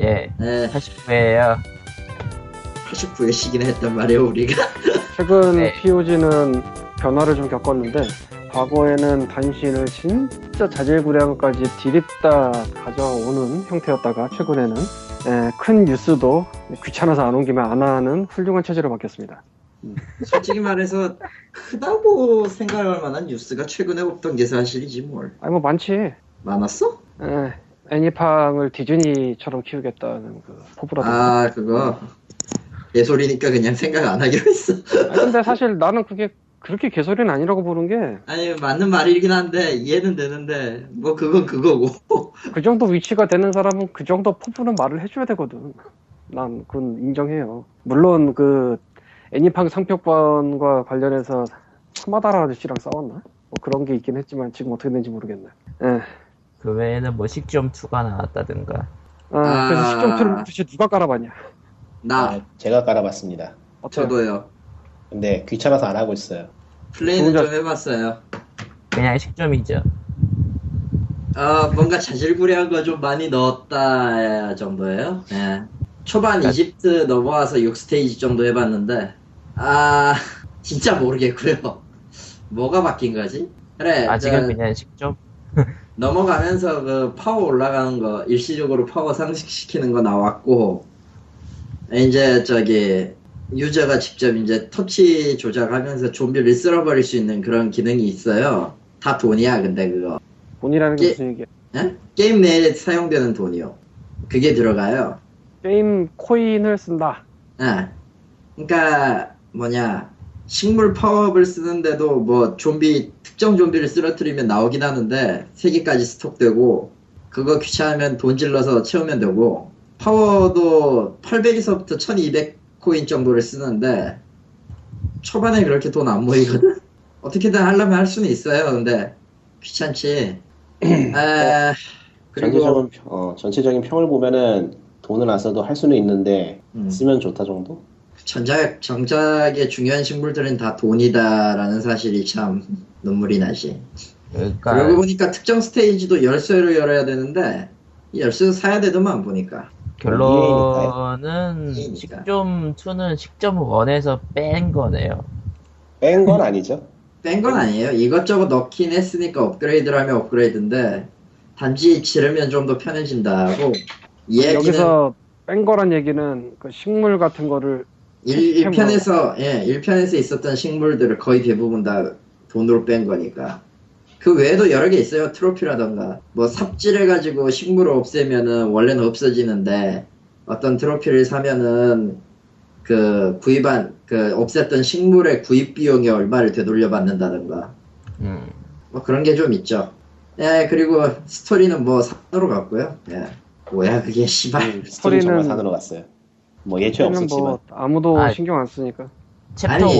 예, 네, 89회에요. 89회 시기나 했단 말이에요 우리가. 최근 네. POG는 변화를 좀 겪었는데 과거에는 단신을 진짜 자질구레한까지 디립다 가져오는 형태였다가 최근에는 에, 큰 뉴스도 귀찮아서 안 옮기면 안 하는 훌륭한 체제로 바뀌었습니다. 솔직히 말해서 크다고 생각할 만한 뉴스가 최근에 없던 게 사실이지 뭘. 아니 뭐 많지. 많았어? 에, 애니팡을 디즈니처럼 키우겠다는 그 포부라든가. 아 그거 개소리니까 그냥 생각 안 하기로 했어. 아니, 근데 사실 나는 그게 그렇게 개소리는 아니라고 보는 게그 아니 맞는 말이긴 한데 이해는 되는데 뭐 그건 그거고. 그 정도 위치가 되는 사람은 그 정도 포부는 말을 해줘야 되거든. 난 그건 인정해요. 물론 그 애니팡 상표권과 관련해서 스마다라 아저씨랑 싸웠나? 뭐 그런 게 있긴 했지만 지금 어떻게 되는지 모르겠네. 예. 그 외에는 뭐 식좀 2가 나왔다든가. 아, 그래서 아. 시점표를 도대체 누가 깔아봤냐? 나 아, 제가 깔아봤습니다. 어때요? 저도요. 근데 귀찮아서 안 하고 있어요. 플레이는 좀 해봤어요. 그냥 식좀이죠. 아 뭔가 자질구레한 거 좀 많이 넣었다 정도예요. 예. 초반 이집트 넘어와서 6스테이지 정도 해봤는데 아 진짜 모르겠고요. 뭐가 바뀐 거지? 그래 아직은 저 그냥 식좀. 넘어가면서 그 파워 올라가는 거 일시적으로 파워 상승시키는 거 나왔고 이제 저기 유저가 직접 이제 터치 조작하면서 좀비를 쓸어버릴 수 있는 그런 기능이 있어요. 다 돈이야 근데 그거 돈이라는 게 예. 무슨 얘기야? 예? 게임 내에 사용되는 돈이요. 그게 들어가요. 게임 코인을 쓴다. 예. 그러니까 뭐냐 식물 파워업을 쓰는데도 뭐 좀비 특정 좀비를 쓰러뜨리면 나오긴 하는데 세 개까지 stock되고 그거 귀찮으면 돈 질러서 채우면 되고 파워도 800에서부터 1200 코인 정도를 쓰는데 초반에 그렇게 돈 안 모이거든. 어떻게든 하려면 할 수는 있어요. 근데 귀찮지. 에, 그리고 전체적인, 평- 어, 전체적인 평을 보면은 돈을 안 써도 할 수는 있는데 음. 쓰면 좋다 정도? 전작, 정작의 중요한 식물들은 다 돈이다라는 사실이 참 눈물이 나지. 그러니까 그러고 보니까 특정 스테이지도 열쇠로 열어야 되는데, 이 열쇠도 사야 되더만 보니까. 결론은. 식좀 2는 식좀 1에서 뺀 거네요. 뺀 건 아니죠. 뺀 건 아니에요. 이것저것 넣긴 했으니까 업그레이드를 하면 업그레이드인데, 단지 지르면 좀 더 편해진다고. 여기서 뺀 거란 얘기는 그 식물 같은 거를 1, 편에서 예, 1편에서 있었던 식물들을 거의 대부분 다 돈으로 뺀 거니까. 그 외에도 여러 개 있어요. 트로피라던가. 뭐 삽질해가지고 식물을 없애면은 원래는 없어지는데 어떤 트로피를 사면은 그 구입한, 그 없앴던 식물의 구입 비용이 얼마를 되돌려 받는다던가. 음. 뭐 그런 게 좀 있죠. 예, 그리고 스토리는 뭐 산으로 갔고요. 예. 뭐야, 그게 씨발. 음, 스토리 는 정말 스토리는- 산으로 갔어요. 뭐 애초에는 없었지만 뭐 아무도 아. 신경 안 쓰니까. 챕터 아니.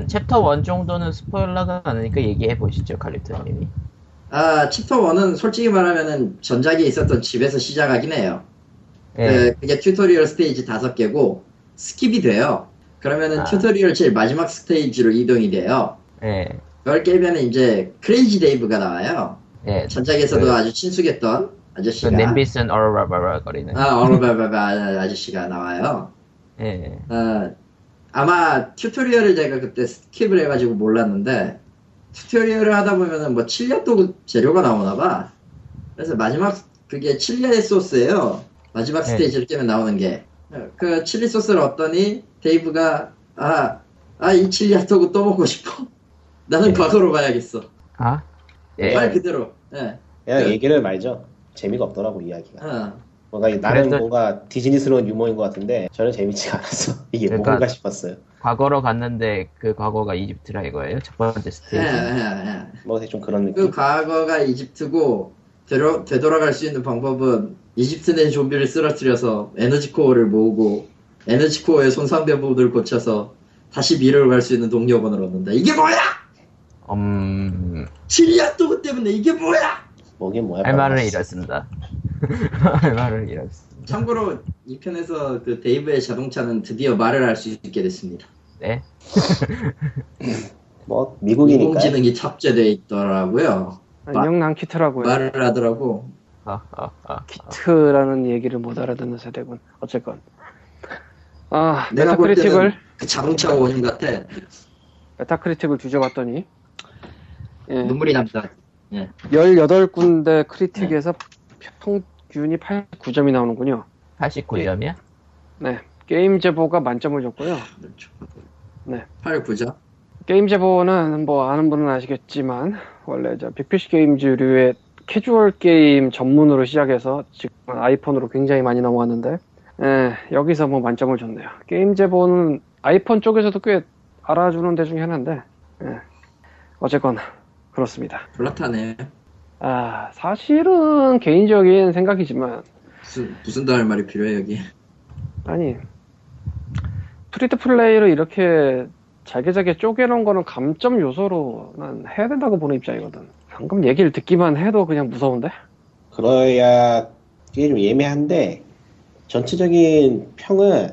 1, 챕터 1 정도는 스포일러가 많으니까 얘기해 보시죠, 칼리토님이. 아, 챕터 1은 솔직히 말하면은 전작에 있었던 집에서 시작하긴 해요. 예. 그, 그게 튜토리얼 스테이지 다섯 개고 skip이 돼요. 그러면은 아. 튜토리얼 제일 마지막 스테이지로 이동이 돼요. 예. 그걸 깨면 이제 크레이지 데이브가 나와요. 예. 전작에서도 그- 아주 친숙했던 그 아저씨가 냄비 쓴 어라바라 거리는. 아, 어르바바바 아저씨가 나와요. 예. 어, 아마 튜토리얼을 제가 그때 skip을 해가지고 몰랐는데 튜토리얼을 하다 보면은 뭐 칠리 핫도그 재료가 나오나 봐. 그래서 마지막 그게 칠리 소스예요. 마지막 네. 스테이지를 깨면 나오는 게. 그 칠리 소스를 얻더니 데이브가 아, 아 이 칠리 핫도그 또 먹고 싶어. 나는 네. 과거로 가야겠어. 아? 예. 말 그대로. 예. 그냥 그- 얘기를 말죠. 재미가 없더라고 이야기가. 어. 뭔가 나름 그래서- 뭔가 디즈니스러운 유머인 것 같은데 저는 재밌지가 않았어. 이게 그러니까- 뭔가 싶었어요. 과거로 갔는데 그 과거가 이집트라 이거예요? 첫 번째 예, 스테이지. 예, 예. 뭐 대충 그런 그 느낌. 과거가 이집트고 되돌아, 되돌아갈 수 있는 방법은 이집트 내 좀비를 쓰러뜨려서 에너지 코어를 모으고 에너지 코어의 손상된 부분을 고쳐서 다시 미래로 갈 수 있는 동력원을 얻는다. 이게 뭐야? 음, 칠리아 또그 때문에 이게 뭐야? 뭐긴 뭐야. 할 말을 빨라졌어. 잃었습니다. 할 말을 잃었습니다. 참고로 이 편에서 그 데이브의 자동차는 드디어 말을 할 수 있게 됐습니다. 네. 뭐 미국이니까. 인공지능이 탑재되어 있더라고요. 안녕 난 키트라고요. 말을 하더라고. 아, 아, 아. 키트라는 얘기를 못 알아듣는 세대군. 어쨌건. 아, 내가 볼 메타크리틱을, 그 자동차 원인 같아. 메타크리틱을 뒤져봤더니, 예, 눈물이 난다. 18군데 critic에서 평균이 89점이 나오는군요. 89점이야? 네. Gamezebo가 만점을 줬고요. 네. 8, 9점? Gamezebo는 뭐 아는 분은 아시겠지만 원래 저 빅피쉬 게임즈류의 캐주얼 게임 전문으로 시작해서 지금 아이폰으로 굉장히 많이 넘어왔는데 예, 여기서 뭐 만점을 줬네요. Gamezebo는 아이폰 쪽에서도 꽤 알아주는 데 중에 하나인데 예, 어쨌건 그렇습니다. 불라타네. 아 사실은 개인적인 생각이지만 무슨, 무슨 더할 말이 필요해, 여기. 아니 free to play를 이렇게 잘게잘게 쪼개놓은 거는 감점 요소로 난 해야 된다고 보는 입장이거든. 방금 얘기를 듣기만 해도 그냥 무서운데? 그러야 이게 좀 애매한데 전체적인 평은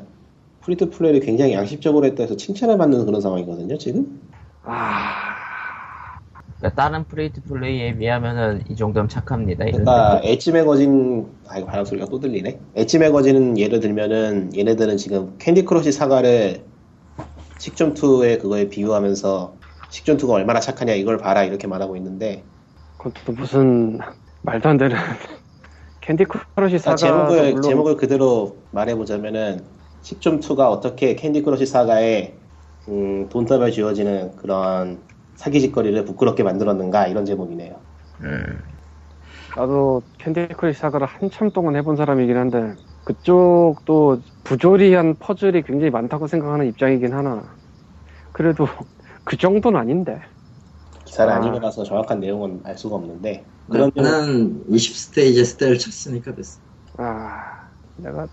free to play를 굉장히 양심적으로 했다 해서 칭찬을 받는 그런 상황이거든요 지금 아, 그러니까 다른 free to play에 비하면은 이 정도면 착합니다. 그러니까. 엣지 매거진 아이고 바람 소리가 또 들리네 엣지 매거진은 예를 들면은 얘네들은 지금 캔디 크러쉬 사가를 식좀2의 그거에 비유하면서 식좀2가 얼마나 착하냐 이걸 봐라 이렇게 말하고 있는데 또 무슨 말도 안 되는 캔디 크러쉬 자, 사가 제목을 물론 제목을 그대로 말해보자면은 식좀2가 어떻게 캔디 크러쉬 사가에 음, 돈다발 쥐어지는 그런 사기짓거리를 부끄럽게 만들었는가 이런 제목이네요. 음. 나도 캔디 크러쉬 사가를 한참 동안 해본 사람이긴 한데 그쪽도 부조리한 퍼즐이 굉장히 많다고 생각하는 입장이긴 하나 그래도 그 정도는 아닌데 기사를 아. 안 읽어놔서 정확한 내용은 알 수가 없는데 그런 나는 20스테이지 스테를 쳤으니까 됐어. 아, 내가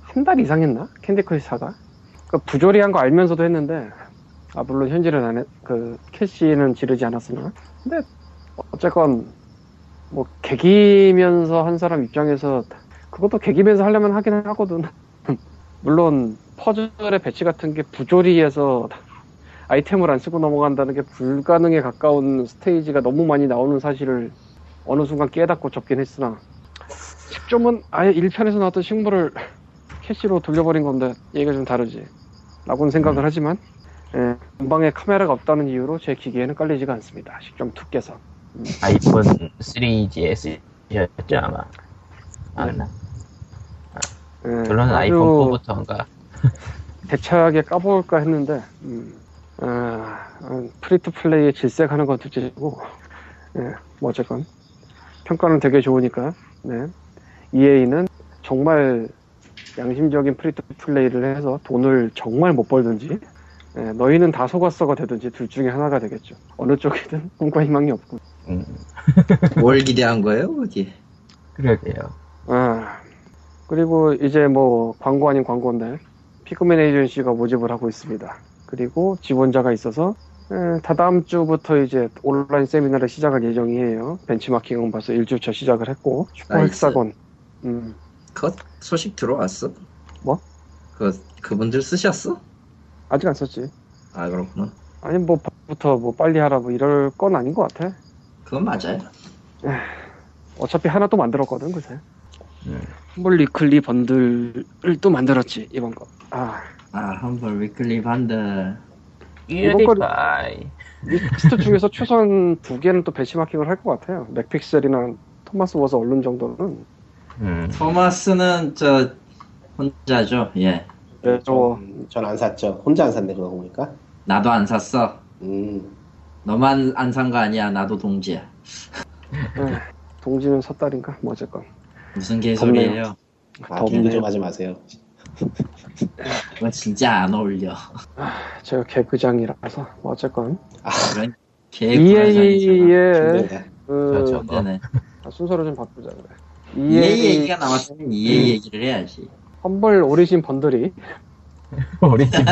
한 달 이상 했나? 캔디 크러쉬 사가? 그 부조리한 거 알면서도 했는데, 아, 물론 현질은 안 했, 그, 캐시는 지르지 않았으나. 근데, 어쨌건, 뭐, 개기면서 한 사람 입장에서, 그것도 개기면서 하려면 하긴 하거든. 물론, 퍼즐의 배치 같은 게 부조리해서 아이템을 안 쓰고 넘어간다는 게 불가능에 가까운 스테이지가 너무 많이 나오는 사실을 어느 순간 깨닫고 접긴 했으나, 10점은 아예 1편에서 나왔던 식물을 캐시로 돌려버린 건데 얘기가 좀 다르지 라고는 생각을 하지만 예, 전방에 카메라가 없다는 이유로 제 기계에는 깔리지가 않습니다 식좀2께서 아이폰 3GS였죠 아마. 아나 예, 결론은 아이폰 4부터인가. 대차게 까볼까 했는데 음, 아, 아, free to play에 질색하는 건 둘째고 예, 뭐 어쨌건 평가는 되게 좋으니까 네. EA는 정말 양심적인 free to play를 해서 돈을 정말 못 벌든지 예, 너희는 다 속았어가 되든지 둘 중에 하나가 되겠죠 어느 쪽이든 꿈과 희망이 없고 음. 뭘 기대한 거예요, 어디? 그러게요. 아, 그리고 이제 뭐 광고 아닌 광고인데 피그맨 에이전시가 모집을 하고 있습니다. 그리고 지원자가 있어서 에, 다다음 주부터 이제 온라인 세미나를 시작할 예정이에요. 벤치마킹은 벌써 1주차 시작을 했고 Super. Hexagon 음, 그 소식 들어왔어? 뭐? 그, 그분들 쓰셨어? 아직 안 썼지. 아, 그렇구나. 아니 뭐 부터 뭐 빨리 하라 뭐 이럴 건 아닌 것 같아. 그건 맞아요. 어차피 하나 또 만들었거든 그새. 음. 뭘 Weekly Bundle을 또 만들었지 이번 거. 아 아, Humble Weekly Bundle. 유니파이. 리스트 중에서 최소한 두 개는 또 벤치마킹을 할 것 같아요. McPixel이나 Thomas Was Alone 정도는. 음. 토마스는 저, 혼자죠, 예. 네, 저전안 샀죠. 혼자 안 샀네 그거 보니까. 나도 안 샀어. 음, 너만 안 산 거 아니야. 나도 동지야. 네, 동지는 섣달인가? 뭐 어쨌건. 무슨 개소리예요? 아 덥네요. 개그 좀 하지 마세요. 그거 진짜 안 어울려. 제가 개그장이라서 뭐 어쨌건. 그런 EA의. 그 그렇죠. 문제네. 아, 순서를 좀 바꾸자 그래. EA EA 얘기가 나왔으면 EA 얘기를 해야지. 험벌 오리진 번들이 우리 집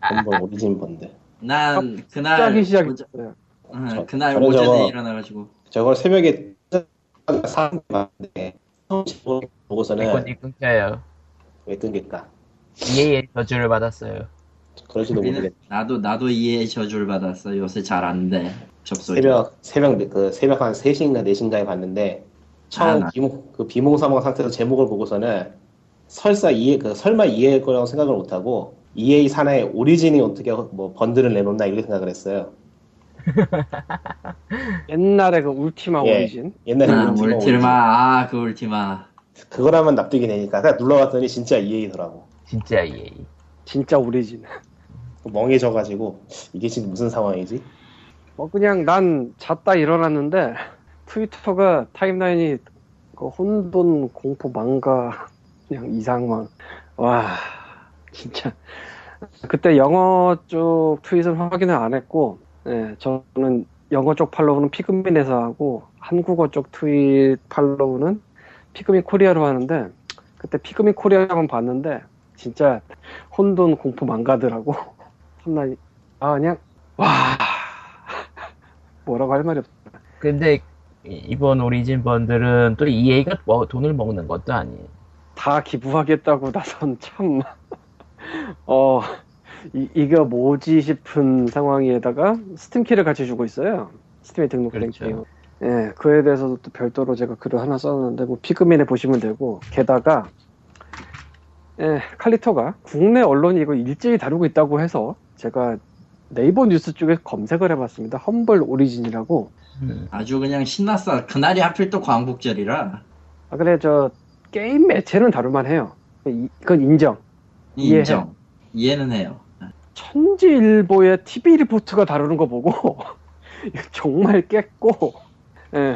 한번 오리진 번들. 난 그날 시작이 어제- 시작했어요. 응, 저- 그날 오전에 저거- 일어나가지고 저걸 새벽에 사는데 처음 보고서는 이건이 끊겨요. 왜 끊길까? EA의 저주를 받았어요. 우리는 모르겠. 나도 나도 EA 저주를 받았어. 요새 잘 안 돼. 접속이. 새벽 새벽 그 새벽 한 3시인가 4시인가에 봤는데 처음 아, 나- 비몽, 그 비몽사몽 상태에서 제목을 보고서는 설사 이해, 그 설마 이해할 거라고 생각을 못하고 EA 산하의 오리진이 어떻게 뭐 번들을 내놓나 이렇게 생각을 했어요. 옛날에 그 울티마 예. 오리진 옛날에 아, 울티마 울티마, 오리진. 아, 그 울티마. 그거라면 납득이 되니까 그냥 눌러봤더니 진짜 EA더라고. 진짜 EA. 진짜 오리진 멍해져가지고 이게 지금 무슨 상황이지? 뭐 그냥 난 잤다 일어났는데 트위터가 타임라인이 그 혼돈 공포 망가 그냥 이상만 와 진짜. 그때 영어 쪽 tweet은 확인을 안 했고 예, 저는 영어 쪽 follow는 Pig-Min에서 하고 한국어 쪽 tweet follow는 Pig-Min Korea로 하는데 그때 Pig-Min Korea만 봤는데 진짜 혼돈 공포 망가더라고. 참나 아 그냥 와. 뭐라고 할 말이 없어. 근데 이- 이번 Origin Bundle은 또 EA가 뭐 돈을 먹는 것도 아니에요. 다 기부하겠다고 나선 참, 어, 이, 이거 뭐지 싶은 상황에다가 Steam key를 같이 주고 있어요. Steam에 등록된 그렇죠. 게임. 예, 그에 대해서도 또 별도로 제가 글을 하나 썼는데, 뭐, Pig-Min에 보시면 되고, 게다가, 예, 칼리터가 국내 언론이 이거 일제히 다루고 있다고 해서, 제가 네이버 뉴스 쪽에 검색을 해봤습니다. Humble Origin이라고. 음. 아주 그냥 신났어. 그날이 하필 또 광복절이라. 아, 그래, 저, 게임 매체는 다룰만 해요. 이- 그건 인정. 이해해. 인정. 이해는 해요. 천지일보의 TV 리포트가 다루는 거 보고 정말 깼고 예.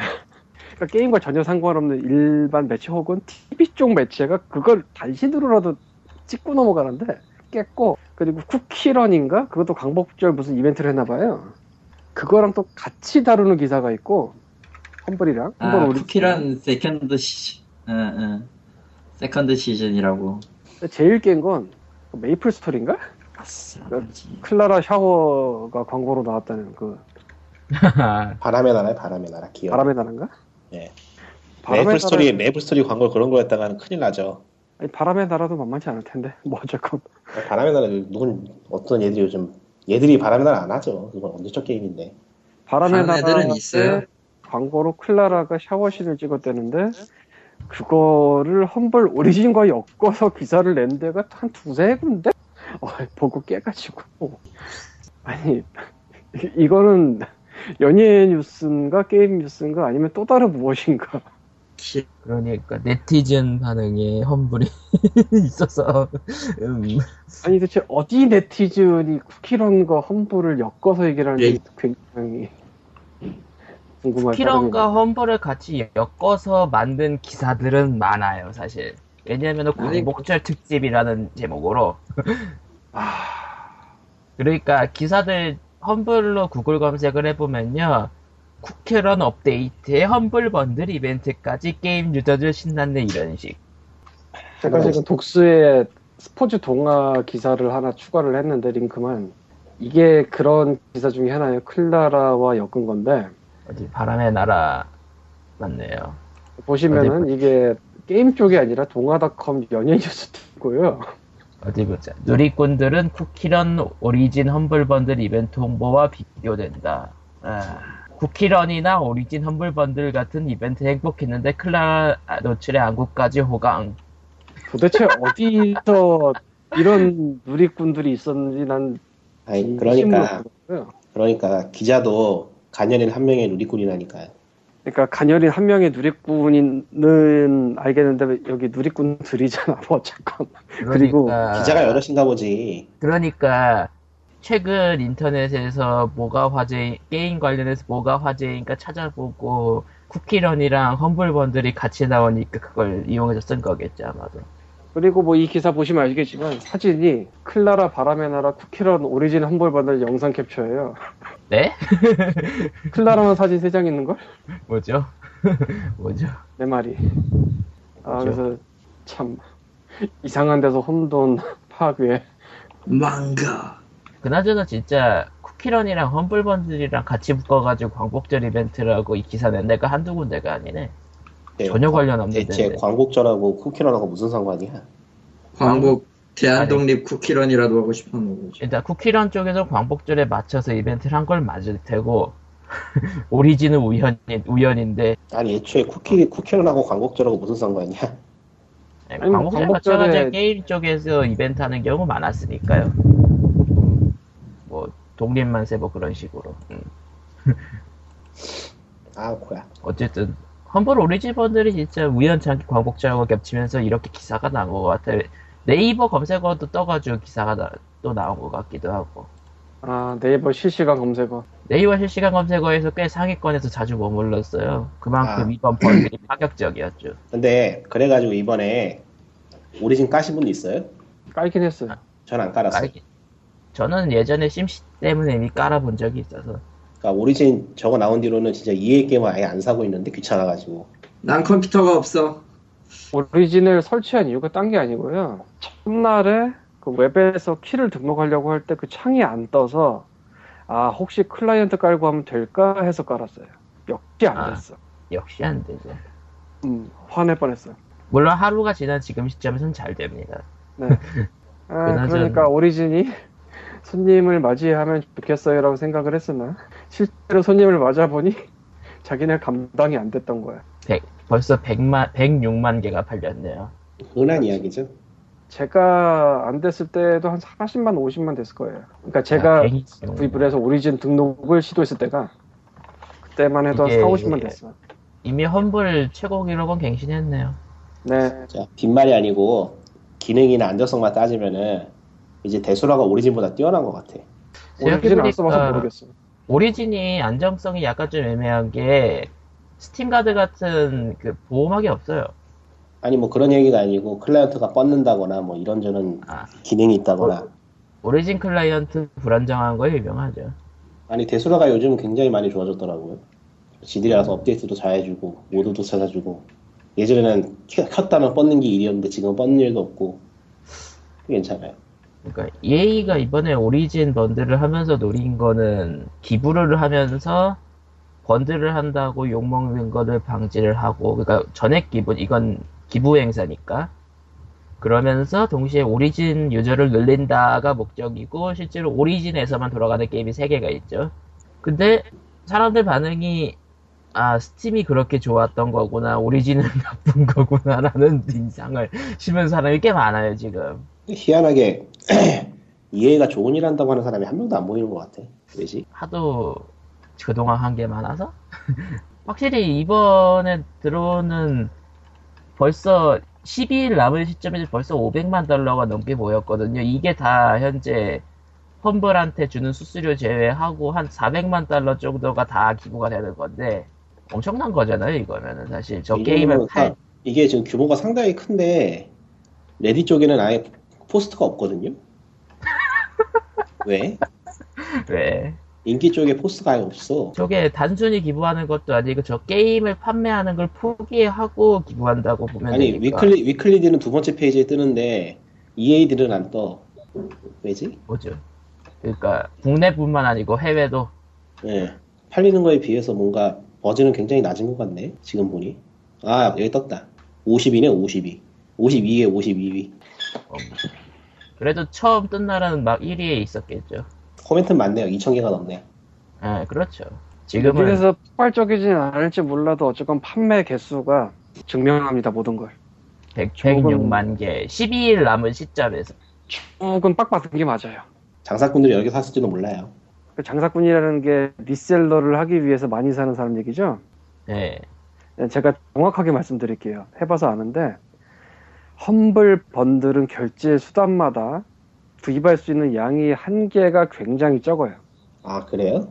그러니까 게임과 전혀 상관없는 일반 매체 혹은 TV 쪽 매체가 그걸 단신으로라도 찍고 넘어가는데 깼고 그리고 쿠키런인가 그것도 광복절 무슨 이벤트를 했나 봐요 그거랑 또 같이 다루는 기사가 있고 Humble이랑 아, Humble 우리 쿠키런 second 시, 응, 응. second 시즌이라고. 제일 깬 건 메이플 스토리인가 아싸. 클라라 샤워가 광고로 나왔다는 그 바람의 나라에 바람의 나라 기억. 바람의 나라인가? 예. 바람의 메이플 스토리 나라- 메이플 스토리 광고 그런 거 했다가는 큰일 나죠. 아니, 바람의 나라도 만만치 않을 텐데 뭐 어쨌건 바람의 나라 누군 어떤 얘들이 요즘 얘들이 바람의 나라 안 하죠. 그건 언제적 게임인데. 바람의 나라 있어요. 광고로 클라라가 샤워신을 찍었대는데 그거를 험블 오리진과 엮어서 기사를 낸 데가 한 두세 군데 어, 보고 깨가지고 아니 이- 이거는 연예 뉴스인가 게임 뉴스인가 아니면 또 다른 무엇인가 키- 그러니까 네티즌 반응에 험불이 있어서 음, 아니 대체 어디 네티즌이 쿠키런과 험블을 엮어서 얘기를 하는지 예. 굉장히 궁금할 쿠키런과 Humble을 같이 엮어서 만든 기사들은 많아요 사실. 왜냐하면 광복절 특집이라는 제목으로. 아, 그러니까 기사들 Humble로 구글 검색을 해보면요 쿠키런 업데이트에 Humble Bundle 이벤트까지 게임 유저들 신났네 이런 식 제가 지금 Docs에 스포츠 동아 기사를 하나 추가를 했는데 링크만 이게 그런 기사 중에 하나예요. 클라라와 엮은 건데 어디 바람의 나라 맞네요 보시면은 이게 게임 쪽이 아니라 동화닷컴 연예 뉴스고요. 어디 보자. 누리꾼들은 쿠키런 오리진 험블 번들 이벤트 홍보와 비교된다. 아, 쿠키런이나 오리진 험블 번들 같은 이벤트 행복했는데 클라라 노출의 안구까지 호강. 도대체 어디서 이런 누리꾼들이 있었는지 난 아니 그러니까. 그러니까 기자도 간연인 한 명의 누리꾼이라니까요. 그러니까 간열인 한 명의 누리꾼은 알겠는데 왜 여기 누리꾼들이잖아. 뭐 어쨌건 그리고 그러니까, 기자가 여럿인가 보지. 그러니까 최근 인터넷에서 뭐가 화제 게임 관련해서 뭐가 화제인가 찾아보고 쿠키런이랑 험블 번들이 같이 나오니까 그걸 이용해서 쓴 거겠죠 아마도. 그리고 뭐 이 기사 보시면 아시겠지만 사진이 클라라 바람의 나라 쿠키런 오리진 험블 번들 영상 캡처예요. 네? 클라라만 사진 3장 있는 걸? 뭐죠? 뭐죠? 내 말이. 아 그렇죠. 그래서 참 이상한 데서 혼돈 파괴. 망가. 그나저나 진짜 쿠키런이랑 험블번들이랑 같이 묶어가지고 광복절 이벤트라고 이 기사 낸 데가 한두 군데가 아니네. 네, 전혀 관련 없는 대체 데인데. 광복절하고 쿠키런하고 무슨 상관이야? 광복 대한독립 쿠키런이라도 하고 싶었는 거지. 일단 쿠키런 쪽에서 광복절에 맞춰서 이벤트를 한 걸 맞을 테고 오리진은 우연 우연인데 아니 애초에 쿠키 쿠키런하고 광복절하고 무슨 상관이야? 광복절 광복절에- 마찬가지로 게임 쪽에서 이벤트 하는 경우 많았으니까요. 음, 뭐 독립만 세 뭐 그런 식으로. 음. 아 코야. 어쨌든 험블 오리지번들이 진짜 우연찮게 광복절하고 겹치면서 이렇게 기사가 나온 것 같아요. 네이버 검색어도 떠가지고 기사가 나- 또 나온 것 같기도 하고. 아 네이버 실시간 검색어. 네이버 실시간 검색어에서 꽤 상위권에서 자주 머물렀어요. 그만큼 아. 이번 번들이 파격적이었죠. 근데 그래가지고 이번에 오리진 까신 분 있어요? 깔긴 했어요. 전안 깔았어요. 깔기- 저는 예전에 심시 때문에 이미 깔아본 적이 있어서 그러니까 오리진 저거 나온 뒤로는 진짜 EA 게임을 아예 안 사고 있는데 귀찮아가지고. 난 컴퓨터가 없어. 오리진을 설치한 이유가 딴 게 아니고요. 첫날에 그 웹에서 키를 등록하려고 할 때 그 창이 안 떠서 아 혹시 클라이언트 깔고 하면 될까 해서 깔았어요. 역시 안 아. 됐어. 역시 안 되죠. 음, 화낼 뻔했어요. 물론 하루가 지난 지금 시점에서는 잘 됩니다. 네. 아, 그나저나- 그러니까 오리진이 손님을 맞이하면 좋겠어요라고 생각을 했으나 실제로 손님을 맞아보니 자기네 감당이 안 됐던 거야. 백- 벌써 100만, 106만 개가 팔렸네요. 흔한 이야기죠. 제가 안 됐을 때도 한 40만, 50만 됐을 거예요. 그러니까 제가 아, 106. 구입을 해서 오리진 등록을 시도했을 때가 그때만 해도 이게- 한 4, 50만 됐어. 이미 험블 최고 기록은 갱신했네요. 네. 자, 빈말이 아니고 기능이나 안정성만 따지면은 이제 Desura가 Origin보다 뛰어난 것 같아. Origin 안 써봐서 모르겠어. Origin이 안정성이 약간 좀 애매한 게 Steam Guard 같은 그 보호막이 없어요. 아니 뭐 그런 얘기가 아니고 클라이언트가 뻗는다거나 뭐 이런저런 아. 기능이 있다거나 Origin 클라이언트 불안정한 거에 유명하죠. 아니 Desura가 요즘 굉장히 많이 좋아졌더라고요. 지들이 알아서 업데이트도 잘 해주고 모드도 찾아주고 예전에는 켜- 켰다면 뻗는 게 일이었는데 지금은 뻗는 일도 없고 괜찮아요. 그러니까 EA가 이번에 오리진 번들을 하면서 노린 거는 기부를 하면서 번들을 한다고 욕먹는 거를 방지를 하고 그러니까 전액 기부 이건 기부 행사니까 그러면서 동시에 오리진 유저를 늘린다가 목적이고 실제로 오리진에서만 돌아가는 게임이 3개가 있죠. 근데 사람들 반응이 아 스팀이 그렇게 좋았던 거구나 오리진은 나쁜 거구나라는 인상을 심은 사람이 꽤 많아요 지금. 희한하게 EA가 좋은 일 한다고 하는 사람이 한 명도 안 보이는 것 같아. 왜지? 하도 그동안 한 게 많아서 확실히 이번에 들어오는 벌써 12일 남은 시점에서 벌써 500만 달러가 넘게 모였거든요. 이게 다 현재 Humble한테 주는 수수료 제외하고 한 400만 달러 정도가 다 기부가 되는 건데 엄청난 거잖아요. 이거면은 사실 저 게임을 뭐팔 다- 이게 지금 규모가 상당히 큰데 인디 쪽에는 아예 post가 없거든요. 왜? 왜? 인디 쪽에 post가 아예 없어. 저게 단순히 기부하는 것도 아니고 저 게임을 판매하는 걸 포기하고 기부한다고 보면 아니 되니까. weekly weekly들은 두 번째 페이지에 뜨는데 EA들은 안 떠. 왜지? 뭐죠? 그러니까 국내뿐만 아니고 해외도 예. 팔리는 거에 비해서 뭔가 버즈는 굉장히 낮은 것 같네. 지금 보니. 아 여기 떴다. 50이네 52. 52에 52위. 어, 그래도 처음 뜬 날은 막 1위에 있었겠죠. 코멘트 많네요. 2,000개가 넘네. 예, 그렇죠. 지금은 그래서 폭발적이진 않을지 몰라도 어쨌건 판매 개수가 증명합니다 모든 걸. 100, 조금- 106만 개, 12일 남은 시점에서 조금 빡빡한 게 맞아요. 장사꾼들이 여기 샀을지도 몰라요. 그 장사꾼이라는 게 리셀러를 하기 위해서 많이 사는 사람 얘기죠. 예, 네, 제가 정확하게 말씀드릴게요. 해봐서 아는데 험블 번들은 결제 수단마다 구입할 수 있는 양이 한계가 굉장히 적어요. 아 그래요?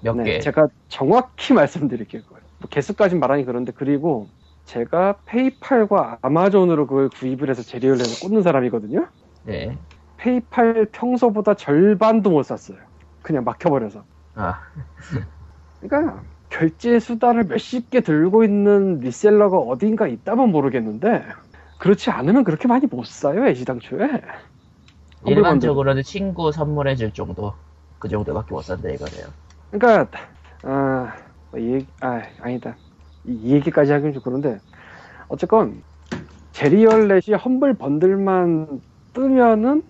몇 네, 개. 제가 정확히 말씀드릴게요. 뭐 개수까진 말하니 그런데 그리고 제가 페이팔과 아마존으로 그걸 구입을 해서 재료를 해서 꽂는 사람이거든요. 예. 페이팔 평소보다 절반도 못 샀어요. 그냥 막혀버려서. 아, 그러니까 결제 수단을 몇십 개 들고 있는 리셀러가 어딘가 있다면 모르겠는데 그렇지 않으면 그렇게 많이 못 사요 애시당초에. 일반적으로는 친구 선물해줄 정도. 그 정도밖에 못 산다 이거네요. 그러니까 아, 뭐이 얘기, 아 아니다 이, 이 얘기까지 하긴 좀 그런데 어쨌건 제리얼렛이 험블 번들만 뜨면은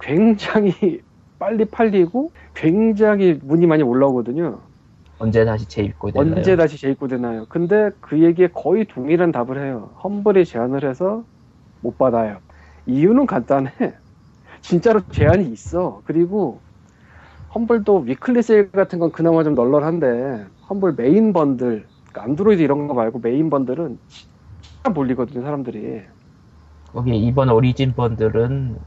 굉장히 빨리 팔리고 굉장히 문이 많이 올라오거든요. 언제 다시 재입고 되나요? 언제 다시 재입고 되나요? 근데 그 얘기에 거의 동일한 답을 해요. 험블이 제안을 해서 못 받아요. 이유는 간단해. 진짜로 제한이 있어. 그리고 Humble도 weekly 세일 같은 건 그나마 좀 널널한데 Humble 메인 번들, 그러니까 안드로이드 이런 거 말고 메인 번들은 진짜 몰리거든요, 사람들이. 거기 이번 Origin Bundle은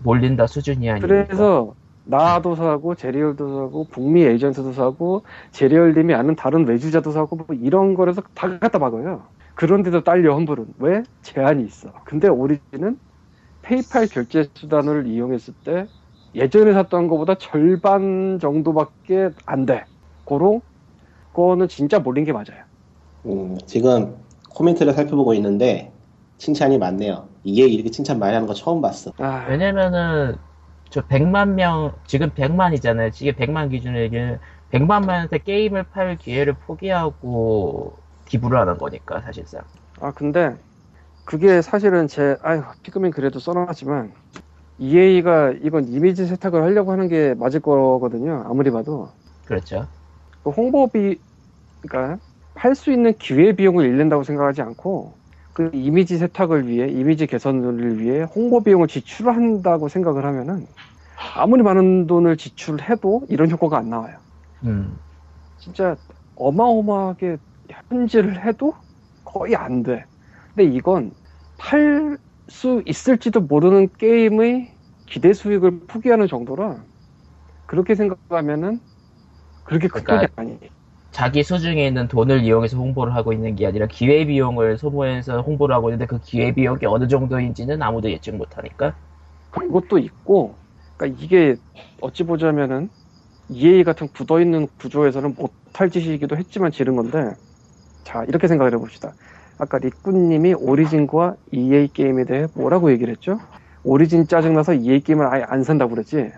몰린다 수준이 아니니까. 그래서 나도 사고 제리얼도 사고 북미 에이전트도 사고 제리얼님이 아는 다른 외주자도 사고 뭐 이런 거라서 다 갖다 박아요. 그런데도 딸려 험블은 왜 제한이 있어. 근데 오리진은 페이팔 결제 수단을 이용했을 때 예전에 샀던 것보다 절반 정도밖에 안 돼. 고로 그거는 진짜 몰린 게 맞아요. 음, 지금 코멘트를 살펴보고 있는데 칭찬이 많네요. 이게 이렇게 칭찬 많이 하는 거 처음 봤어. 아, 왜냐면은 저 100만 명 지금 100만이잖아요. 지금 100만 기준으로 얘기는 100만 명한테 게임을 팔 기회를 포기하고 기부를 하는 거니까 사실상. 아 근데 그게 사실은 제 아유 피크민 그래도 써놨지만 EA가 이건 이미지 세탁을 하려고 하는 게 맞을 거거든요. 아무리 봐도 그렇죠. 그 홍보비 그러니까 할 수 있는 기회 비용을 잃는다고 생각하지 않고 그 이미지 세탁을 위해 이미지 개선을 위해 홍보 비용을 지출한다고 생각을 하면은 아무리 많은 돈을 지출해도 이런 효과가 안 나와요. 음. 진짜 어마어마하게 현질을 해도 거의 안 돼. 근데 이건 팔 수 있을지도 모르는 게임의 기대 수익을 포기하는 정도라 그렇게 생각하면은 그렇게 큰 그러니까 돈이 아니에요. 자기 수중에 있는 돈을 이용해서 홍보를 하고 있는 게 아니라 기회 비용을 소모해서 홍보를 하고 있는데 그 기회 비용이 어느 정도인지는 아무도 예측 못하니까. 그것도 있고, 그러니까 이게 어찌 보자면은 EA 같은 굳어있는 구조에서는 못할 짓이기도 했지만 지른 건데, 자 이렇게 생각을 해봅시다. 아까 리꾸님이 오리진과 EA 게임에 대해 뭐라고 얘기를 했죠? 오리진 짜증나서 EA 게임을 아예 안 산다고 그랬지.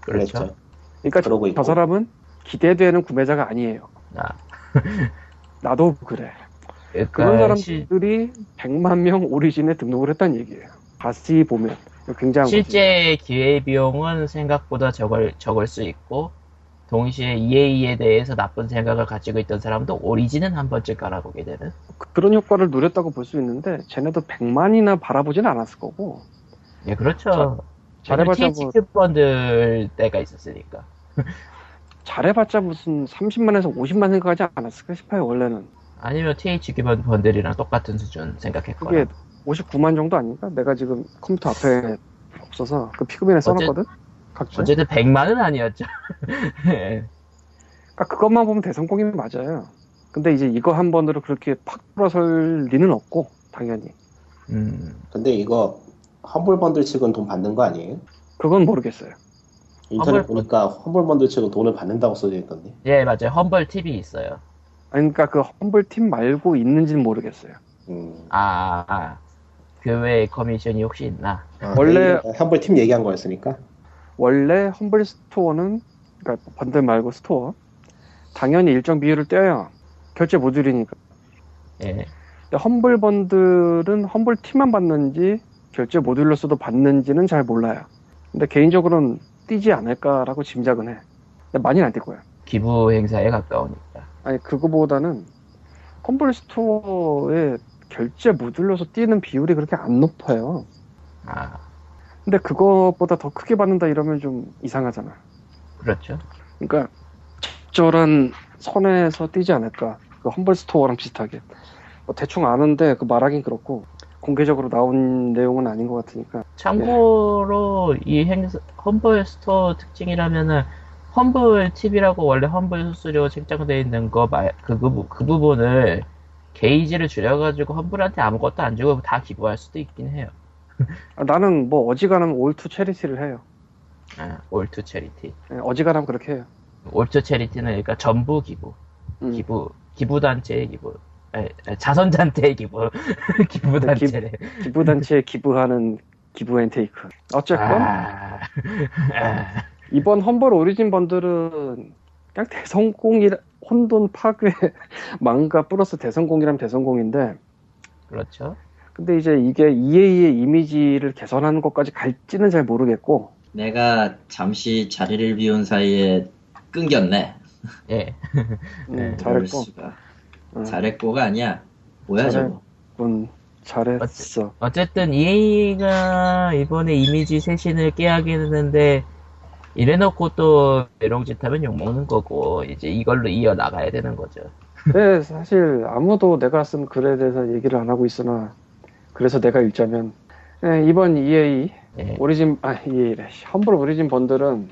그렇죠. 그랬죠. 그러니까 저 있고. 사람은 기대되는 구매자가 아니에요. 아, 나도 그래. 그러니까 그런 실- 사람들이 100만 명 오리진에 등록을 했다는 얘기예요. 다시 보면 거지. 실제 기회 비용은 생각보다 적을, 적을 수 있고, 동시에 EA에 대해서 나쁜 생각을 가지고 있던 사람도 오리진은 한 번쯤 깔아보게 되는. 그런 효과를 누렸다고 볼 수 있는데 쟤네도 100만이나 바라보지는 않았을 거고 예, 그렇죠. 잘해봤자 뭐 번들 때가 있었으니까. 잘해봤자 무슨 30만에서 50만 생각하지 않았을까 싶어요 원래는 아니면 THQ 번- 번들이랑 똑같은 수준 생각했거나. 그게 59만 정도 아닌가? 내가 지금 컴퓨터 앞에 없어서 그 피그민에 써놨거든 각주 어쨌든 100만은 아니었죠. 예. 그러니까 그것만 보면 대성공이 맞아요 근데 이제 이거 한 번으로 그렇게 팍 돌아설 리는 없고 당연히 음, 근데 이거 Humble Bundle 측은 돈 받는 거 아니에요? 그건 모르겠어요 인터넷 험블 보니까 Humble Bundle 측은 돈을 받는다고 써져 있던데. 예, 맞아요. Humble tip 있어요. 그러니까 그 Humble tip 말고 있는지는 모르겠어요 음. 아, 아. 그 외에 커미션이 혹시 있나? 아, 원래- 이- Humble tip 얘기한 거였으니까. 원래 Humble Store는 그러니까 번들 말고 스토어 당연히 일정 비율을 떼요 결제 모듈이니까 예. 근데 험블 번들은 험블 팀만 받는지 결제 모듈로서도 받는지는 잘 몰라요 근데 개인적으로는 띄지 않을까라고 짐작은 해 근데 많이는 안 뛸 거야 기부 행사에 가까우니까. 아니 그거보다는 험블 스토어에 결제 모듈로서 뛰는 비율이 그렇게 안 높아요 아, 근데 그것보다 더 크게 받는다 이러면 좀 이상하잖아 그렇죠. 그러니까 적절한 선에서 뛰지 않을까. 그 Humble Store랑 비슷하게. 뭐 대충 아는데 그 말하긴 그렇고 공개적으로 나온 내용은 아닌 것 같으니까. 참고로 이 행사, Humble Store 특징이라면은 Humble tip이라고 원래 Humble 수수료 책정되어 있는 거 말, 그, 그, 부- 그 부분을 게이지를 줄여가지고 Humble한테 아무것도 안 주고 다 기부할 수도 있긴 해요. 아, 나는 뭐 어지간하면 all to charity를 해요. 아, all to charity. 예, 어지간하면 그렇게 해요. all to charity는 그러니까 전부 기부. 음. 기부, 기부 단체의 기부. 에, 에, 자선단체의 기부. 기부단체래. 기부단체에 기부하는 기부 and take. 어쨌건 아, 아, 이번 Humble Origin Bundle은 그냥 대성공이라 혼돈 파괴 망가 플러스 대성공이라면 대성공인데 그렇죠. 근데 이제 이게 EA의 이미지를 개선하는 것까지 갈지는 잘 모르겠고 내가 잠시 자리를 비운 사이에 끊겼네. 예. 음, 네, 잘했고. 수가. 응. 잘했고가 아니야. 뭐야. 저거. 군 잘했어. 어쨌든 EA가 이번에 이미지 쇄신을 깨하긴 했는데 이래놓고 또 메롱짓 하면 욕먹는 거고 이제 이걸로 이어나가야 되는 거죠. 네, 사실 아무도 내가 쓴 글에 대해서 얘기를 안 하고 있으나 그래서 내가 읽자면 예, 이번 EA 예. 오리진 아 EA래 험블 오리진 번들은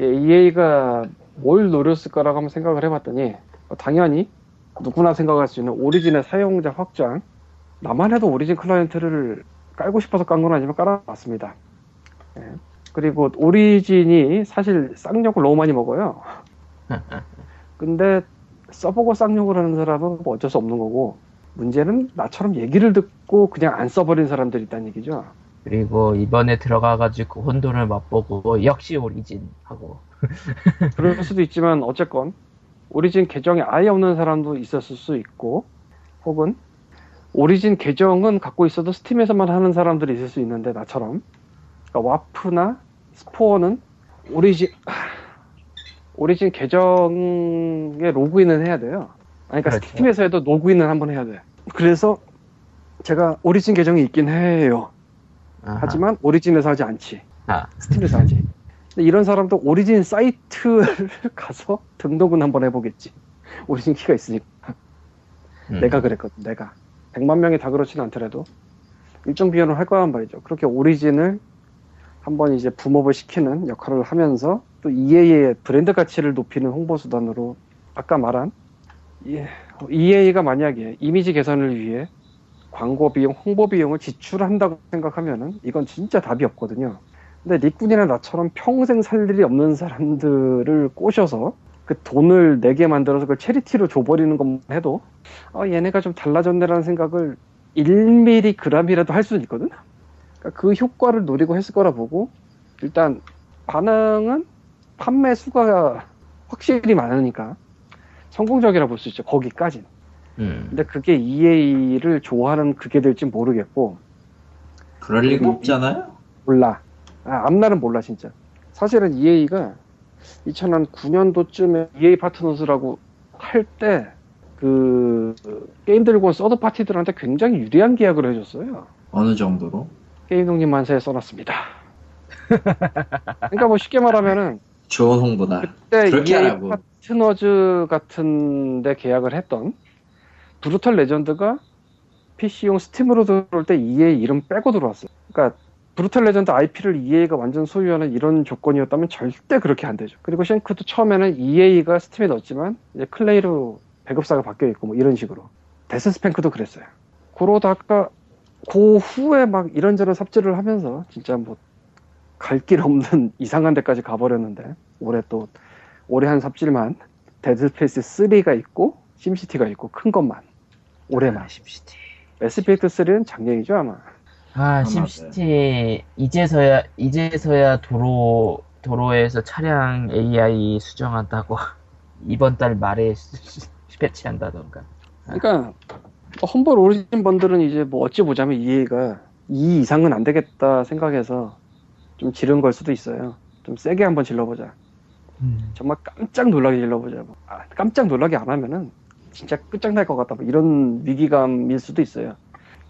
예, EA가 뭘 노렸을 까라고 한번 생각을 해봤더니 어, 당연히 누구나 생각할 수 있는 오리진의 사용자 확장 나만 해도 오리진 클라이언트를 깔고 싶어서 깐 건 아니지만 깔아놨습니다. 예. 그리고 오리진이 사실 쌍욕을 너무 많이 먹어요. 근데 써보고 쌍욕을 하는 사람은 뭐 어쩔 수 없는 거고 문제는 나처럼 얘기를 듣고 그냥 안 써버린 사람들이 있다는 얘기죠. 그리고 이번에 들어가가지고 혼돈을 맛보고 역시 오리진 하고 그럴 수도 있지만 어쨌건 오리진 계정이 아예 없는 사람도 있었을 수 있고 혹은 오리진 계정은 갖고 있어도 스팀에서만 하는 사람들이 있을 수 있는데 나처럼 그러니까 와프나 스포어는 오리진 하, 오리진 계정에 로그인을 해야 돼요. 아니, 그러니까 그렇죠. 스팀에서 해도 로그인을 한번 해야 돼. 그래서 제가 오리진 계정이 있긴 해요. 아하. 하지만 오리진에서 하지 않지. 아, 스팀에서 하지. 근데 이런 사람도 오리진 사이트를 가서 등록은 한번 해보겠지. 오리진 키가 있으니까. 음. 내가 그랬거든, 내가. 100만 명이 다 그렇지는 않더라도 일정 비용을 할 거란 말이죠. 그렇게 오리진을 한번 이제 붐업을 시키는 역할을 하면서 또 EA의 브랜드 가치를 높이는 홍보 수단으로 아까 말한 예, EA가 만약에 이미지 개선을 위해 광고 비용, 홍보 비용을 지출한다고 생각하면은 이건 진짜 답이 없거든요. 근데 니꾼이나 나처럼 평생 살 일이 없는 사람들을 꼬셔서 그 돈을 내게 만들어서 그 체리티로 줘버리는 것만 해도 아, 얘네가 좀 달라졌네라는 생각을 1mm 그람이라도 할 수는 있거든. 그러니까 그 효과를 노리고 했을 거라 보고 일단 반응은 판매 수가 확실히 많으니까 성공적이라 볼 수 있죠. 거기까진. 음. 근데 그게 EA를 좋아하는 그게 될지 모르겠고 그럴 리가 없잖아요. 몰라. 아, 앞날은 몰라 진짜. 사실은 EA가 2009년도쯤에 EA 파트너스라고 할 때 그 게임들과 서드 파티들한테 굉장히 유리한 계약을 해줬어요. 어느 정도로? 게임 독립 만세에 써놨습니다. 그러니까 뭐 쉽게 말하면은 좋은 홍보다. 그때 EA 하라고. Partners 같은데 계약을 했던 Brutal Legend가 PC용 Steam으로 들어올 때 EA 이름 빼고 들어왔어요. 그러니까 Brutal Legend IP를 EA가 완전 소유하는 이런 조건이었다면 절대 그렇게 안 되죠. 그리고 Shank도 처음에는 EA가 Steam에 넣었지만 이제 Klei로 배급사가 바뀌어 있고 뭐 이런 식으로 DeathSpank도 그랬어요. 그러다가 그 후에 막 이런저런 삽질을 하면서 진짜 뭐 갈 길 없는 이상한 데까지 가버렸는데 올해 또 올해 한 삽질만 Dead Space 3가 있고 SimCity가 있고 큰 것만 올해만 아, SimCity. Mass Effect 3는 작년이죠 아마 아. SimCity 이제서야 이제서야 도로 도로에서 차량 AI 수정한다고 이번 달 말에 패치한다던가. 그러니까 뭐 험벌 오리진 번들은 이제 뭐 어찌 보자면 EA가 이 이상은 안 되겠다 생각해서 좀 지른 걸 수도 있어요 좀 세게 한번 질러보자 음. 정말 깜짝 놀라게 질러보자 뭐. 아, 깜짝 놀라게 안 하면은 진짜 끝장날 것 같다 뭐 이런 위기감일 수도 있어요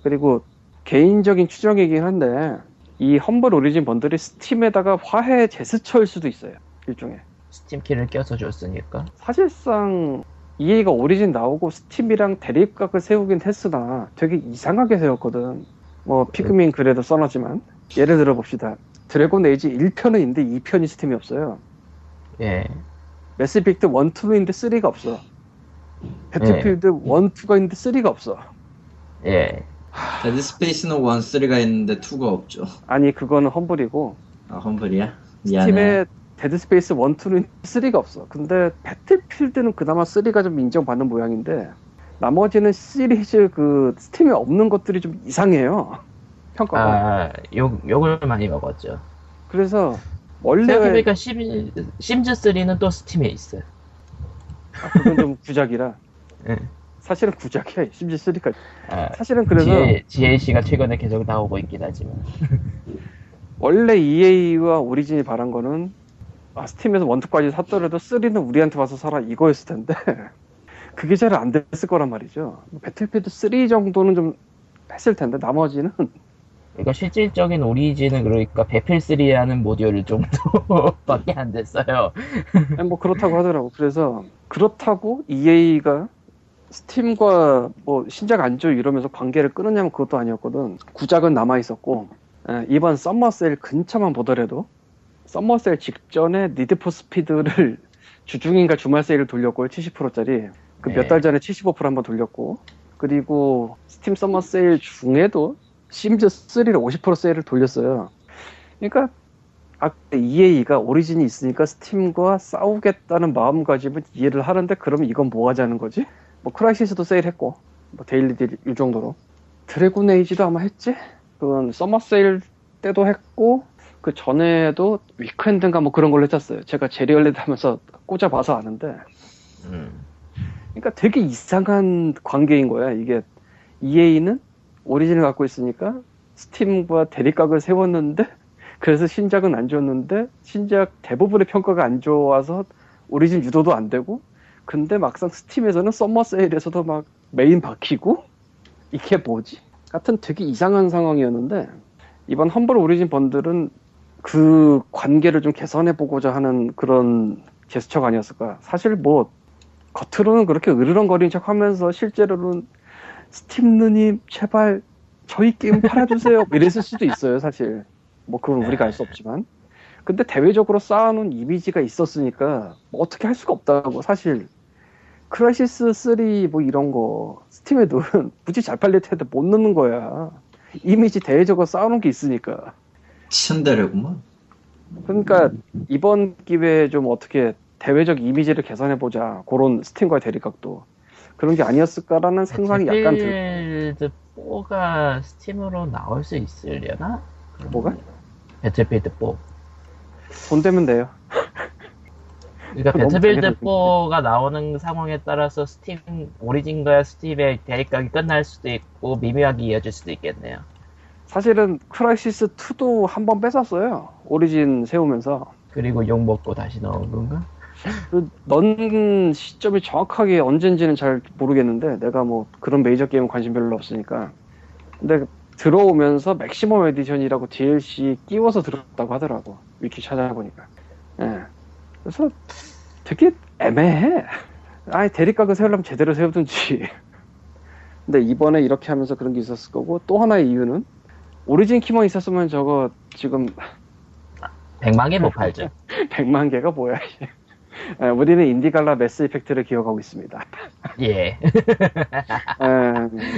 그리고 개인적인 추정이긴 한데 이 험벌 오리진 번들이 스팀에다가 화해 제스처일 수도 있어요 일종의 Steam key를 껴서 줬으니까. 사실상 EA가 Origin 나오고 Steam이랑 대립각을 세우긴 했으나 되게 이상하게 세웠거든. 뭐 피그민 그래도 써놨지만 예를 들어 봅시다. Dragon Age 1편은 있는데 2편이 Steam에 없어요. 예. Mass Effect 1, 2는 있는데 3가 없어. Battlefield 1, 2가 있는데 3가 없어. 예. Dead Space는 1, 3가 있는데 2가 없죠. 아니 그거는 Humble이고 아, Humble이야? 미안해. Steam에 Dead Space 1, 2는 3가 없어. 근데 Battlefield는 그나마 3가 좀 인정받는 모양인데 나머지는 시리즈 그 Steam에 없는 것들이 좀 이상해요. 평가가. 아, 욕 욕을 많이 먹었죠. 그래서 원래 생각해보니까 심 Sims 3는 또 Steam에 있어요. 아, 그건 좀 구작이라. 예. 사실은 구작이야. Sims 3까지. 아, 사실은 그래서 GLC가 최근에 계속 나오고 있긴 하지만. 원래 EA와 오리진이 바란 거는 아, 스팀에서 원투까지 샀더라도 3는 우리한테 와서 사라 이거였을 텐데 그게 잘 안 됐을 거란 말이죠. 배틀필드 3 정도는 좀 했을 텐데 나머지는 그러니까 실질적인 오리진은 그러니까 배필3라는 모듈 정도밖에 안 됐어요. 뭐 그렇다고 하더라고. 그래서 그렇다고 EA가 Steam과 뭐 신작 안줘 이러면서 관계를 끊었냐면 그것도 아니었거든. 구작은 남아 있었고 예, 이번 summer sale 근처만 보더라도 summer sale 직전에 Need for Speed를 주중인가 주말 세일을 돌렸고요. 70%짜리. 그몇 네. 달 전에 75% 한번 돌렸고 그리고 Steam summer sale 중에도 Sims 3를 50% 세일을 돌렸어요. 그러니까 아까 EA가 Origin이 있으니까 Steam과 싸우겠다는 마음가짐은 이해를 하는데 그러면 이건 뭐 하자는 거지? 뭐 Crysis도 세일했고 뭐 daily deal이 정도로 Dragon Age도 아마 했지? 그건 summer sale 때도 했고 그 전에도 weekend인가 뭐 그런 걸로 했었어요. 제가 제리얼레드 하면서 꽂아봐서 아는데 음. 그러니까 되게 이상한 관계인 거야. 이게 EA는 Origin을 갖고 있으니까 Steam과 대립각을 세웠는데 그래서 신작은 안 줬는데 신작 대부분의 평가가 안 좋아서 Origin 유도도 안 되고 근데 막상 Steam에서는 summer sale에서도 막 메인 박히고 이게 뭐지? 같은 되게 이상한 상황이었는데 이번 Humble Origin Bundle은 그 관계를 좀 개선해 보고자 하는 그런 제스처가 아니었을까. 사실 뭐 겉으로는 그렇게 으르렁거리는 척 하면서 실제로는 스팀 누님 제발 저희 게임 팔아주세요 뭐 이랬을 수도 있어요 사실 뭐 그건 우리가 알 수 없지만 근데 대외적으로 쌓아놓은 이미지가 있었으니까 뭐 어떻게 할 수가 없다고 사실 Crysis 3 뭐 이런 거 Steam에도 굳이 잘 팔릴 텐데 못 넣는 거야 이미지 대외적으로 쌓아놓은 게 있으니까 츤데레구만. 그러니까 이번 기회에 좀 어떻게 대외적 이미지를 개선해 보자 그런 Steam과의 대립각도 그런 게 아니었을까라는 생각이 약간 들. Battlefield 4가 Steam으로 나올 수 있으려나? 뭐가? Battlefield 4. 돈 되면 돼요. 그러니까 당연하게 4가 나오는 상황에 따라서 Steam Origin과 Steam의 대립각이 끝날 수도 있고 미묘하게 이어질 수도 있겠네요. 사실은 Crysis 2도 한 번 뺐었어요. Origin 세우면서. 그리고 욕 먹고 다시 나온 건가? 그 넣은 시점이 정확하게 언젠지는 잘 모르겠는데 내가 뭐 그런 메이저 게임 관심 별로 없으니까. 근데 들어오면서 Maximum Edition이라고 DLC 끼워서 들었다고 하더라고. 위키 찾아보니까. 예. 그래서 되게 애매해. 아예 대립각을 세우려면 제대로 세우든지. 근데 이번에 이렇게 하면서 그런 게 있었을 거고 또 하나의 이유는 Origin key만 있었으면 저거 지금 100만 개 못 팔죠. 100만 개가 뭐야. 이게. 예, 우리는 IndieGala Mass Effect를 기억하고 있습니다. 예.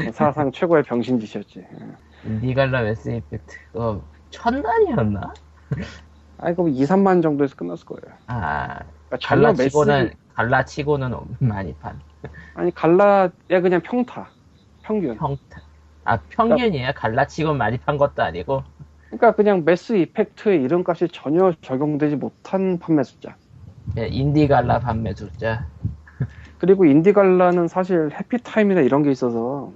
예, 사상 최고의 병신짓이었지. 예. IndieGala Mass Effect. 어, 첫날이었나? 아이, 그럼 2, 3만 정도에서 끝났을 거예요. 아, 그러니까 전혀 Gala치고는, Mass, Gala치고는 많이 판. 아니, 갈라 야 그냥 평타. 평균. 평타. 아, 평균이야? Gala치고 많이 판 것도 아니고. 그러니까 그냥 Mass Effect의 이름값이 전혀 적용되지 못한 판매 숫자. 예, IndieGala 판매 숫자. 그리고 IndieGala는 사실 happy time이나 이런 게 있어서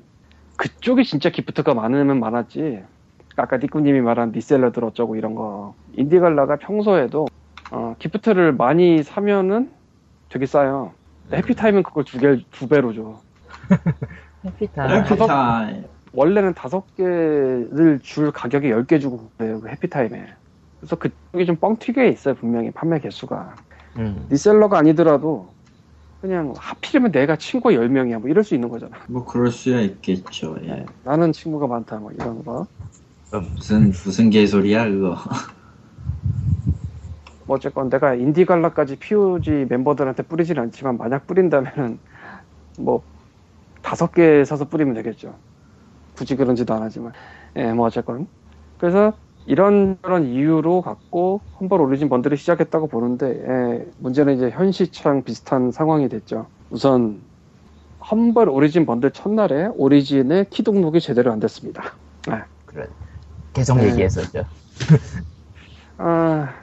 그쪽이 진짜 gift가 많으면 많았지. 아까 니꾸님이 말한 reseller들 어쩌고 이런 거. IndieGala가 평소에도 어, gift를 많이 사면은 되게 싸요. 근데 happy time은 그걸 두 개, 두 배로 줘. 해피타임. 해피타임. 원래는 다섯 개를 줄 가격에 열 개 주고 그래요. 그 happy time에. 그래서 그쪽이 좀 뻥튀기에 있어요. 분명히 판매 개수가. 음. 리셀러가 아니더라도 그냥 하필이면 내가 친구가 10명이야. 뭐 이럴 수 있는 거잖아. 뭐 그럴 수야 있겠죠. 예. 나는 친구가 많다. 뭐 이런 거. 무슨 무슨 개소리야 그거. 뭐 어쨌건 내가 인디갈라까지 POG 멤버들한테 뿌리진 않지만 만약 뿌린다면은 뭐 다섯 개 사서 뿌리면 되겠죠. 굳이 그런지도 안 하지만. 예, 뭐 어쨌건. 그래서 이런저런 이유로 갖고 험벌 오리진 번들을 시작했다고 보는데 예, 문제는 이제 현 시장 비슷한 상황이 됐죠. 우선 험벌 오리진 번들 첫날에 오리진의 키 등록이 제대로 안 됐습니다. 그런. 계속 네. 얘기했었죠. 아,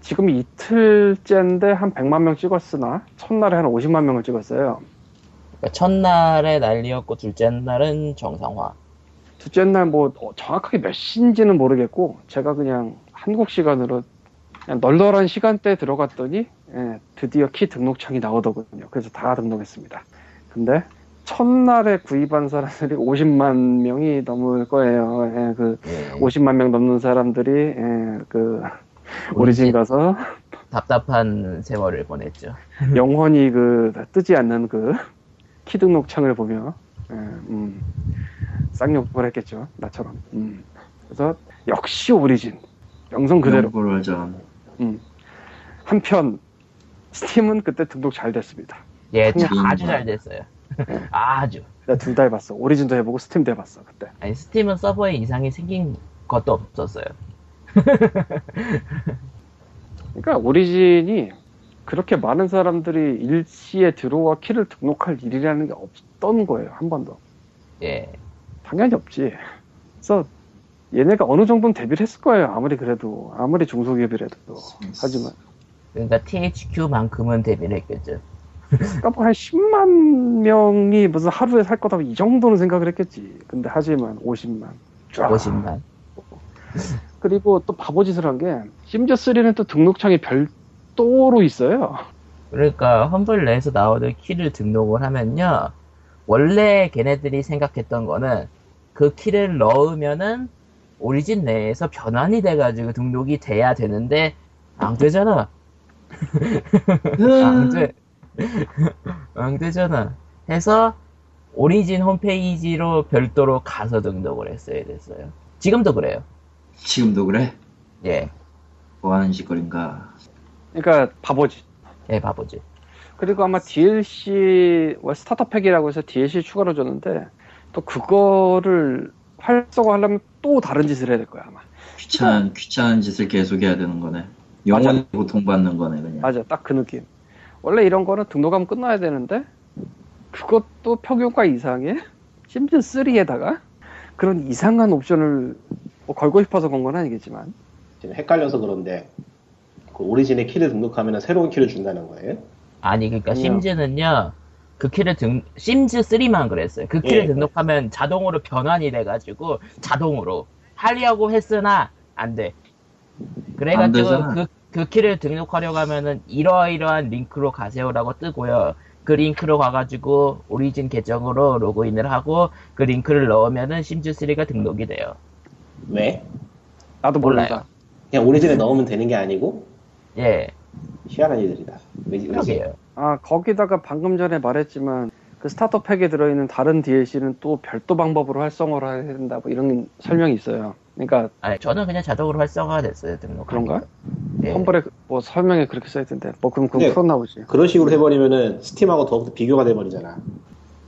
지금 이틀째인데 한 100만 명 찍었으나 첫날에 한 50만 명을 찍었어요. 그러니까 첫날에 난리였고, 둘째 날은 정상화. 둘째 날 뭐 정확하게 몇 시인지는 모르겠고 제가 그냥 한국 시간으로 그냥 널널한 시간대에 들어갔더니 예, 드디어 키 등록창이 나오더군요. 그래서 다 등록했습니다. 근데 첫날에 구입한 사람들이 50만 명이 넘을 거예요. 예, 그 예, 50만 명 넘는 사람들이 예, 그 오리진 가서 답답한 세월을 보냈죠. 영원히 그 뜨지 않는 그 키 등록창을 보며 예, 음, 쌍욕을 했겠죠. 나처럼. 음. 그래서 역시 오리진 명성 그대로. 명불허전. 음. 한편 스팀은 그때 등록 잘 됐습니다. 예, 아주 잘 됐어요. 아주. 내가 둘다 해봤어. 오리진도 해보고 스팀도 해봤어 그때. 아니 스팀은 서버에 이상이 생긴 것도 없었어요. 그러니까 오리진이 그렇게 많은 사람들이 일시에 들어와 키를 등록할 일이라는 게 없던 거예요 한 번도. 예. 당연히 없지. 그래서 얘네가 어느 정도는 데뷔를 했을 거예요. 아무리 그래도 아무리 중소기업이라도 하지만 그러니까 THQ만큼은 데뷔를 했겠죠. 그러니까 뭐 한 10만 명이 무슨 하루에 살 거다 이 정도는 생각을 했겠지. 근데 하지만 50만. 쫙. 50만. 그리고 또 바보짓을 한 게 심지어 3는 또 등록창이 별도로 있어요. 그러니까 험블 내에서 나오는 키를 등록을 하면요. 원래 걔네들이 생각했던 거는 그 키를 넣으면은 오리진 내에서 변환이 돼가지고 등록이 돼야 되는데 안 되잖아. 안 돼. 안 되잖아. 해서 오리진 홈페이지로 별도로 가서 등록을 했어야 됐어요. 지금도 그래요. 지금도 그래? 예. 뭐 하는 짓거린가? 그러니까 바보짓. 예, 바보지. 그리고 아마 DLC 뭐 starter pack이라고 해서 DLC 추가로 줬는데 또 그거를 활성화하려면 또 다른 짓을 해야 될 거야 아마. 귀찮은 귀찮은 짓을 계속 해야 되는 거네. 영원히 고통받는 거네 그냥. 맞아, 딱 그 느낌. 원래 이런 거는 등록하면 끝나야 되는데 그것도 평균가 이상의 심지어 3에다가 그런 이상한 옵션을 뭐 걸고 싶어서 건 건 아니겠지만 지금 헷갈려서 그런데 그 오리진의 키를 등록하면 새로운 키를 준다는 거예요? 아니 그러니까 아니요. 심즈는요 그 키를 등 심즈 3만 그랬어요 그 키를 예. 등록하면 자동으로 변환이 돼가지고 자동으로 하려고 했으나 안돼 안 그래가지고 되잖아. 그, 그 키를 등록하려고 하면은 이러이러한 링크로 가세요라고 뜨고요 그 링크로 가가지고 오리진 계정으로 로그인을 하고 그 링크를 넣으면은 심즈 3가 등록이 돼요 왜? 나도 몰라요. 몰라. 그냥 오리진에 넣으면 되는 게 아니고 예 희한한 일들이다. 왜지? 왜지? 그러게요 아 거기다가 방금 전에 말했지만 그 스타터 팩에 들어있는 다른 DLC는 또 별도 방법으로 활성화를 해야 된다 뭐 이런 설명이 있어요. 그러니까 아니 저는 그냥 자동으로 활성화가 됐어요 등록 그런가? 예. 험블에 뭐 설명에 그렇게 써있던데 뭐 그럼 그건 네. 풀었나 보지. 그런 식으로 해버리면은 스팀하고 더욱더 비교가 돼버리잖아.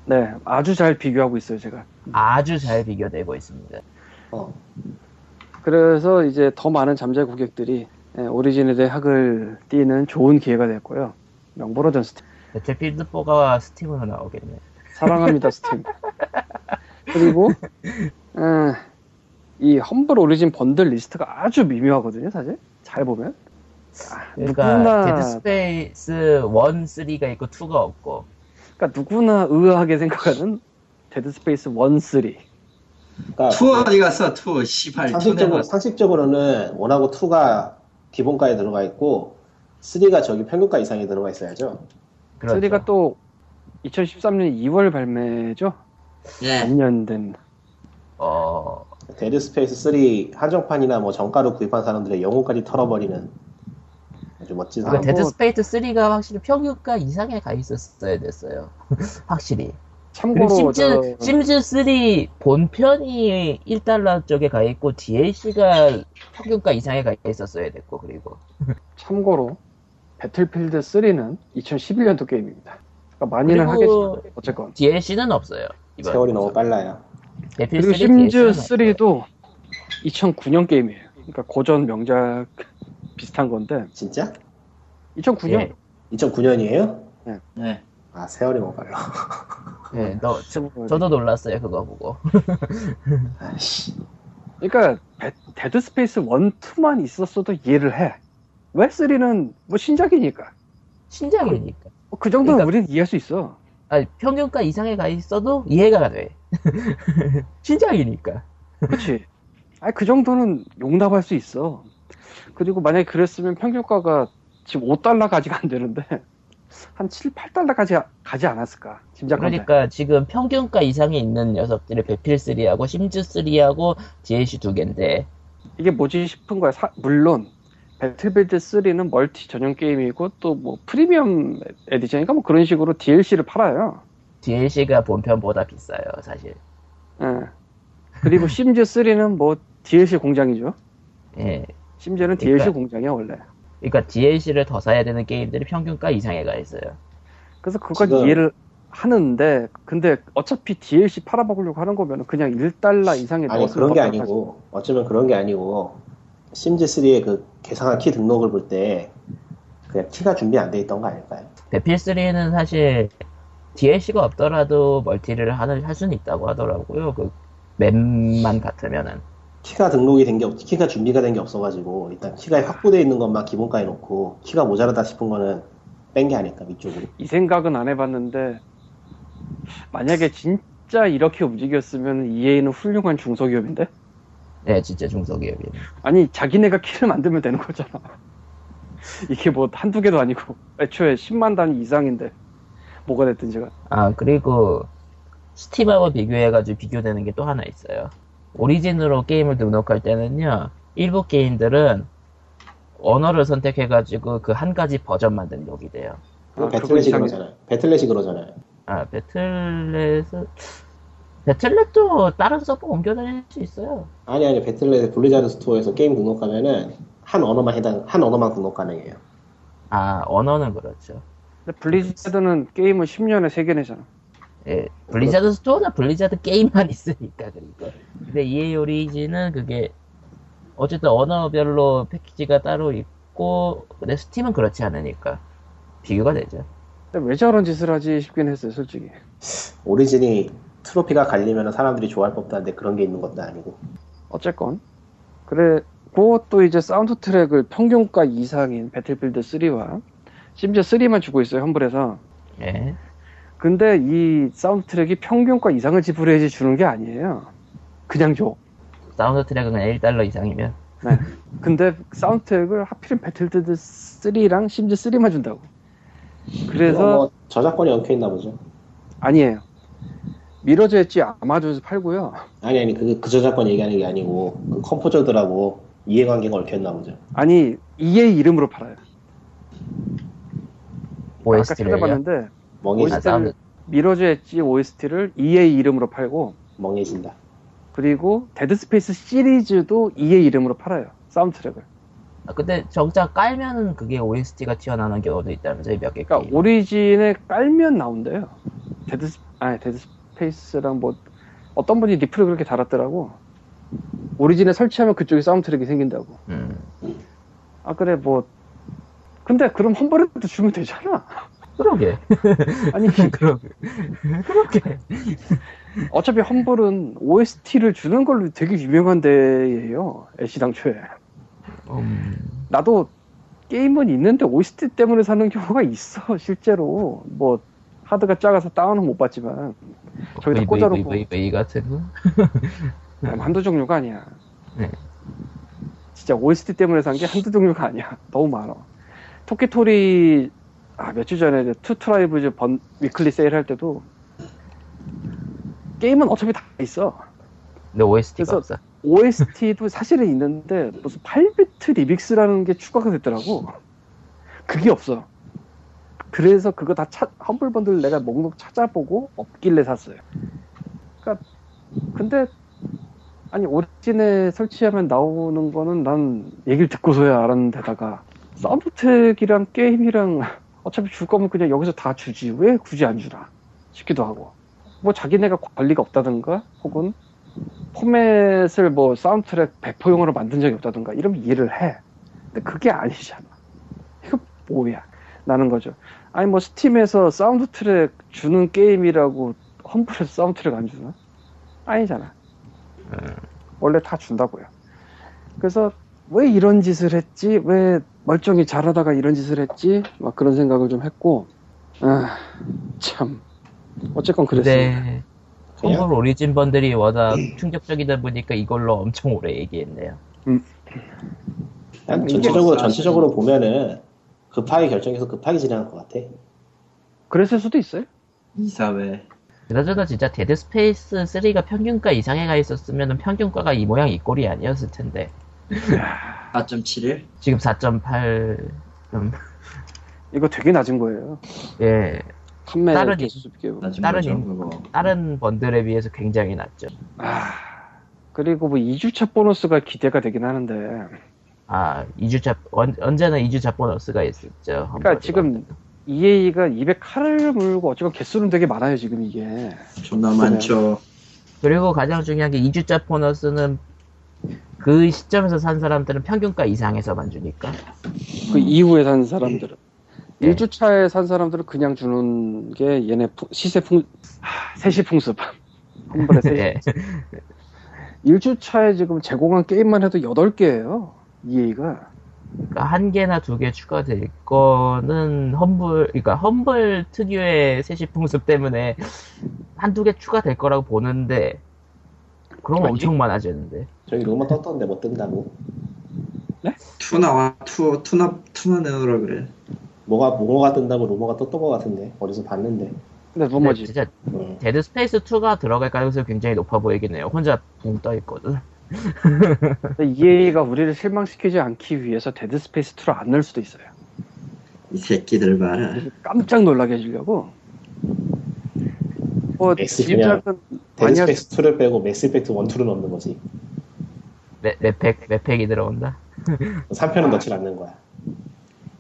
네, 아주 잘 비교하고 있어요 제가. 아주 잘 비교되고 있습니다 어. 그래서 이제 더 많은 잠재 고객들이 예, 오리진에 대해 학을 떼는 좋은 기회가 됐고요. 명불허전 스팀. 배틀필드 4가 스팀으로 나오겠네 사랑합니다 스팀. 그리고 음, 이 험블 오리진 번들 리스트가 아주 미묘하거든요 사실. 잘 보면. 아, 그러니까 누구나 데드 스페이스 1, 3가 있고 2가 없고 그러니까 누구나 의아하게 생각하는 데드 스페이스 1, 3. 그러니까 two 어디 갔어? two 씨발. 상식적으로, 상식적으로는 one하고 2가 기본가에 들어가 있고 3가 저기 평균가 이상에 들어가 있어야죠. 그렇죠. 3가 또 2013년 2월 발매죠. 예. 2년 된. 어, 데드 스페이스 3 한정판이나 뭐 정가로 구입한 사람들의 영혼까지 털어버리는 아주 멋진 아, 사람. 그러니까 뭐- 데드스페이스 3가 확실히 평균가 이상에 가 있었어야 됐어요. 확실히. 참고로 그리고 저 심즈, 심즈 3 본편이 1달러 쪽에 가 있고 DLC가 평균가 이상에 가 있었어야 됐고 그리고 참고로 배틀필드 3는 2011년도 게임입니다. 그러니까 많이는 하겠지만 어쨌건. DLC는 없어요. 이번 세월이 너무 빨라요. 배틀 그리고 3 심즈 DLC 는 없어요. 3도 2009년 게임이에요. 그러니까 고전 명작 비슷한 건데 진짜? 2009년 예. 2009년이에요? 네. 아 세월이 너무 빨라. 예, 너, 저, 뭐 저도 놀랐어요 그거 보고. 아이씨. 그러니까 배- 데드 스페이스 1, 2만 있었어도 이해를 해. 왜 3는 뭐 신작이니까. 신작이니까. 뭐 그 정도는 그러니까- 우리는 이해할 수 있어. 아니, 평균가 이상에 가 있어도 이해가 돼. 신작이니까. 그렇지. 아니 그 정도는 용납할 수 있어. 그리고 만약에 그랬으면 평균가가 지금 5달러가 아직 안 되는데 한 7, 8달러까지 가지 않았을까? 짐작한데. 그러니까 지금 평균가 이상에 있는 녀석들이 배필3하고 심즈3하고 DLC 두 개인데 이게 뭐지 싶은 거야. 사- 물론 배틀필드 3는 멀티 전용 게임이고 또 뭐 premium edition인가 뭐 그런 식으로 DLC를 팔아요. DLC가 본편보다 비싸요 사실. 예. 그리고 심즈 3는 뭐 DLC 공장이죠. 예. 심지어는 그러니까- DLC 공장이야 원래. 그러니까 DLC를 더 사야 되는 게임들이 평균가 이상에 가 있어요. 그래서 그건 지금- 이해를 하는데 근데 어차피 DLC 팔아먹으려고 하는 거면 그냥 1달러 이상에 아니 그런 게? 아니고 어쩌면 그런 게 아니고 심즈 3의 그 개상한 키 등록을 볼 때 그냥 키가 준비 안 돼 있던 거 아닐까요? 배필3는 사실 DLC가 없더라도 멀티를 하는, 할 수는 있다고 하더라고요. 그 맵만 같으면은. 키가 등록이 된 게 없, 키가 준비가 된 게 없어가지고 일단 키가 확보되어 있는 것만 기본가에 놓고 키가 모자라다 싶은 거는 뺀 게 아닐까 위쪽으로. 이 생각은 안 해봤는데 만약에 진짜 이렇게 움직였으면 EA는 훌륭한 중소기업인데? 네, 진짜 중소기업이에요. 아니 자기네가 키를 만들면 되는 거잖아 이게 뭐 한두 개도 아니고 애초에 10만 단위 이상인데 뭐가 됐든 제가 아, 그리고 스팀하고 비교해가지고 비교되는 게 또 하나 있어요. 오리진으로 게임을 등록할 때는요, 일부 게임들은 언어를 선택해가지고 그 한 가지 버전만 등록이 돼요. 아, 그거 배틀넷이. 그러잖아요. 배틀넷이 그러잖아요. 아, 배틀넷은, 배틀넷도 다른 서버 옮겨 다닐 수 있어요. 아니 아니 배틀넷 블리자드 스토어에서 게임 등록하면은 한 언어만 해당 한 언어만 등록 가능해요. 아, 언어는 그렇죠. 근데 블리자드는 게임을 10년에 3개 내잖아 예, 블리자드 스토어는 블리자드 게임만 있으니까, 그리고. 근데 EA 오리진은 그게, 어쨌든 언어별로 패키지가 따로 있고, 근데 스팀은 그렇지 않으니까. 비교가 되죠. 근데 왜 저런 짓을 하지 싶긴 했어요 솔직히 오리진이 트로피가 갈리면 사람들이 좋아할 법도 한데 그런 게 있는 것도 아니고. 어쨌건 그래 그것도 이제 사운드 트랙을 평균가 이상인 배틀필드 3와 심즈 3만 주고 있어요 험블에서 예. 근데 이 사운드 트랙이 평균가 이상을 지불해야지 주는 게 아니에요 그냥 줘 사운드 트랙은 그냥 1달러 이상이면. 근데 사운드 트랙을 하필은 배틀필드 3랑 심즈 3만 준다고 그래서 뭐 저작권이 엉켜 있나 보죠. 아니에요 미러즈 엣지 아마존에서 팔고요 아니 아니 그, 그 저작권 얘기하는 게 아니고 그 composer들하고 이해관계가 얽혀 있나 보죠. 아니 EA 이름으로 팔아요 아까 OST를요. 찾아봤는데 멍해진, 아, OST 를 사운드, 미러즈 엣지 OST를 EA 이름으로 팔고 멍해진다. 그리고 데드 스페이스 시리즈도 EA 이름으로 팔아요. 사운드 트랙을. 아, 근데 정작 깔면은 그게 OST가 튀어나오는 경우도 있다면서요, 몇 개. 그러니까. 오리진에 깔면 나온대요. 데드 스- 아니 데드 스페이스랑 뭐 어떤 분이 리플을 그렇게 달았더라고. 오리진에 설치하면 그쪽에 사운드 트랙이 생긴다고. 음. 아 그래 뭐 근데 그럼 험블에도 주면 되잖아. 그러게. 아니 그러게. 그러게. 어차피 험블은 OST를 주는 걸로 되게 유명한 데예요. 애시 당초에. 음. 나도 게임은 있는데 OST 때문에 사는 경우가 있어 실제로 뭐 하드가 작아서 다운은 못 받지만 저기다 꽂아놓고 VVVV 같은 거? 한두 종류가 아니야 네. 진짜 OST 때문에 산 게 한두 종류가 아니야 너무 많아 토끼토리 아, 몇주 전에 Two Tribes 번 Weekly Sale 할 때도 게임은 어차피 다 있어 근데 OST가 그래서- 없어. OST도 사실은 있는데 무슨 8비트 리믹스라는 게 추가가 됐더라고. 그게 없어. 그래서 그거 다 차, Humble Bundle 내가 목록 찾아보고 없길래 샀어요. 그러니까 근데 아니 Origin에 설치하면 나오는 거는 난 얘기를 듣고서야 알았는데다가 트랙이랑 게임이랑 어차피 줄 거면 그냥 여기서 다 주지 왜 굳이 안 주나 싶기도 하고 뭐 자기네가 관리가 없다든가 혹은 포맷을 뭐 사운드트랙 배포용으로 만든 적이 없다든가 이러면 이해를 해. 근데 그게 아니잖아. 이거 뭐야? 나는 거죠. 아니 뭐 Steam에서 사운드 트랙 주는 게임이라고 Humble에서 사운드 트랙 안 주나? 아니잖아. 원래 다 준다고요. 그래서 왜 이런 짓을 했지? 왜 멀쩡히 잘하다가 이런 짓을 했지? 막 그런 생각을 좀 했고, 아, 참. 어쨌건 그랬습니다. 그냥? Humble Origin Bundle이 워낙 충격적이다 보니까 이걸로 엄청 오래 얘기했네요. 이게 전체적으로 뭐 전체적으로 보면은 급하게 결정해서 급하게 진행한 것 같아. 그랬을 수도 있어요. 이사회. 그나저나 진짜 Dead Space 3가 평균가 이상에 가 있었으면 평균가가 이 모양 이 꼴이 아니었을 텐데 4.71? 지금 4.8 음, 이거 되게 낮은 거예요. 예 판매 다른 다른 거죠, 인-. 다른 번들에 비해서 굉장히 낮죠. 아 그리고 뭐 2주차 보너스가 기대가 되긴 하는데. 아 2주차 언, 언제나 2주차 보너스가 있었죠. 그러니까 지금 EA가 입에 칼을 물고 어쨌건 개수는 되게 많아요 지금 이게. 존나 많죠. 그리고 가장 중요한 게 2주차 보너스는 그 시점에서 산 사람들은 평균가 이상에서만 주니까 그 이후에 산 사람들은. 네. 1주차에 산 사람들은 그냥 주는 게 얘네 푸- 시세 풍, 하, 세시 풍습. 험블의 세시. 예. 1주차에 지금 제공한 게임만 해도 8개예요. EA가. 그러니까 한 개나 두 개 추가될 거는 험블, 그러니까 험블 특유의 세시풍습 때문에 한두 개 추가될 거라고 보는데, 그럼 뭐지? 엄청 많아지는데. 저기 루머 떴던데 못 뜬다고. two 나와, two, two나, two나 내놓으라 그래. 뭐가 뭐가 뜬다고 루머가 떴던 것 같은데 어디서 봤는데. 근데 근데 루머지. 진짜 음. Dead Space 2가 들어갈 가능성이 굉장히 높아 보이긴 해요. 혼자 붕 떠 있거든. EA가 우리를 실망시키지 않기 위해서 Dead Space 2를 안 넣을 수도 있어요. 이 새끼들 봐라. 깜짝 놀라게 해주려고. 뭐, 그냥 짐작은 Dead Space 2를 빼고 Mass Effect 1, 2를 넣는 거지. 매팩이 들어온다. 3편은 넣질 않는 거야.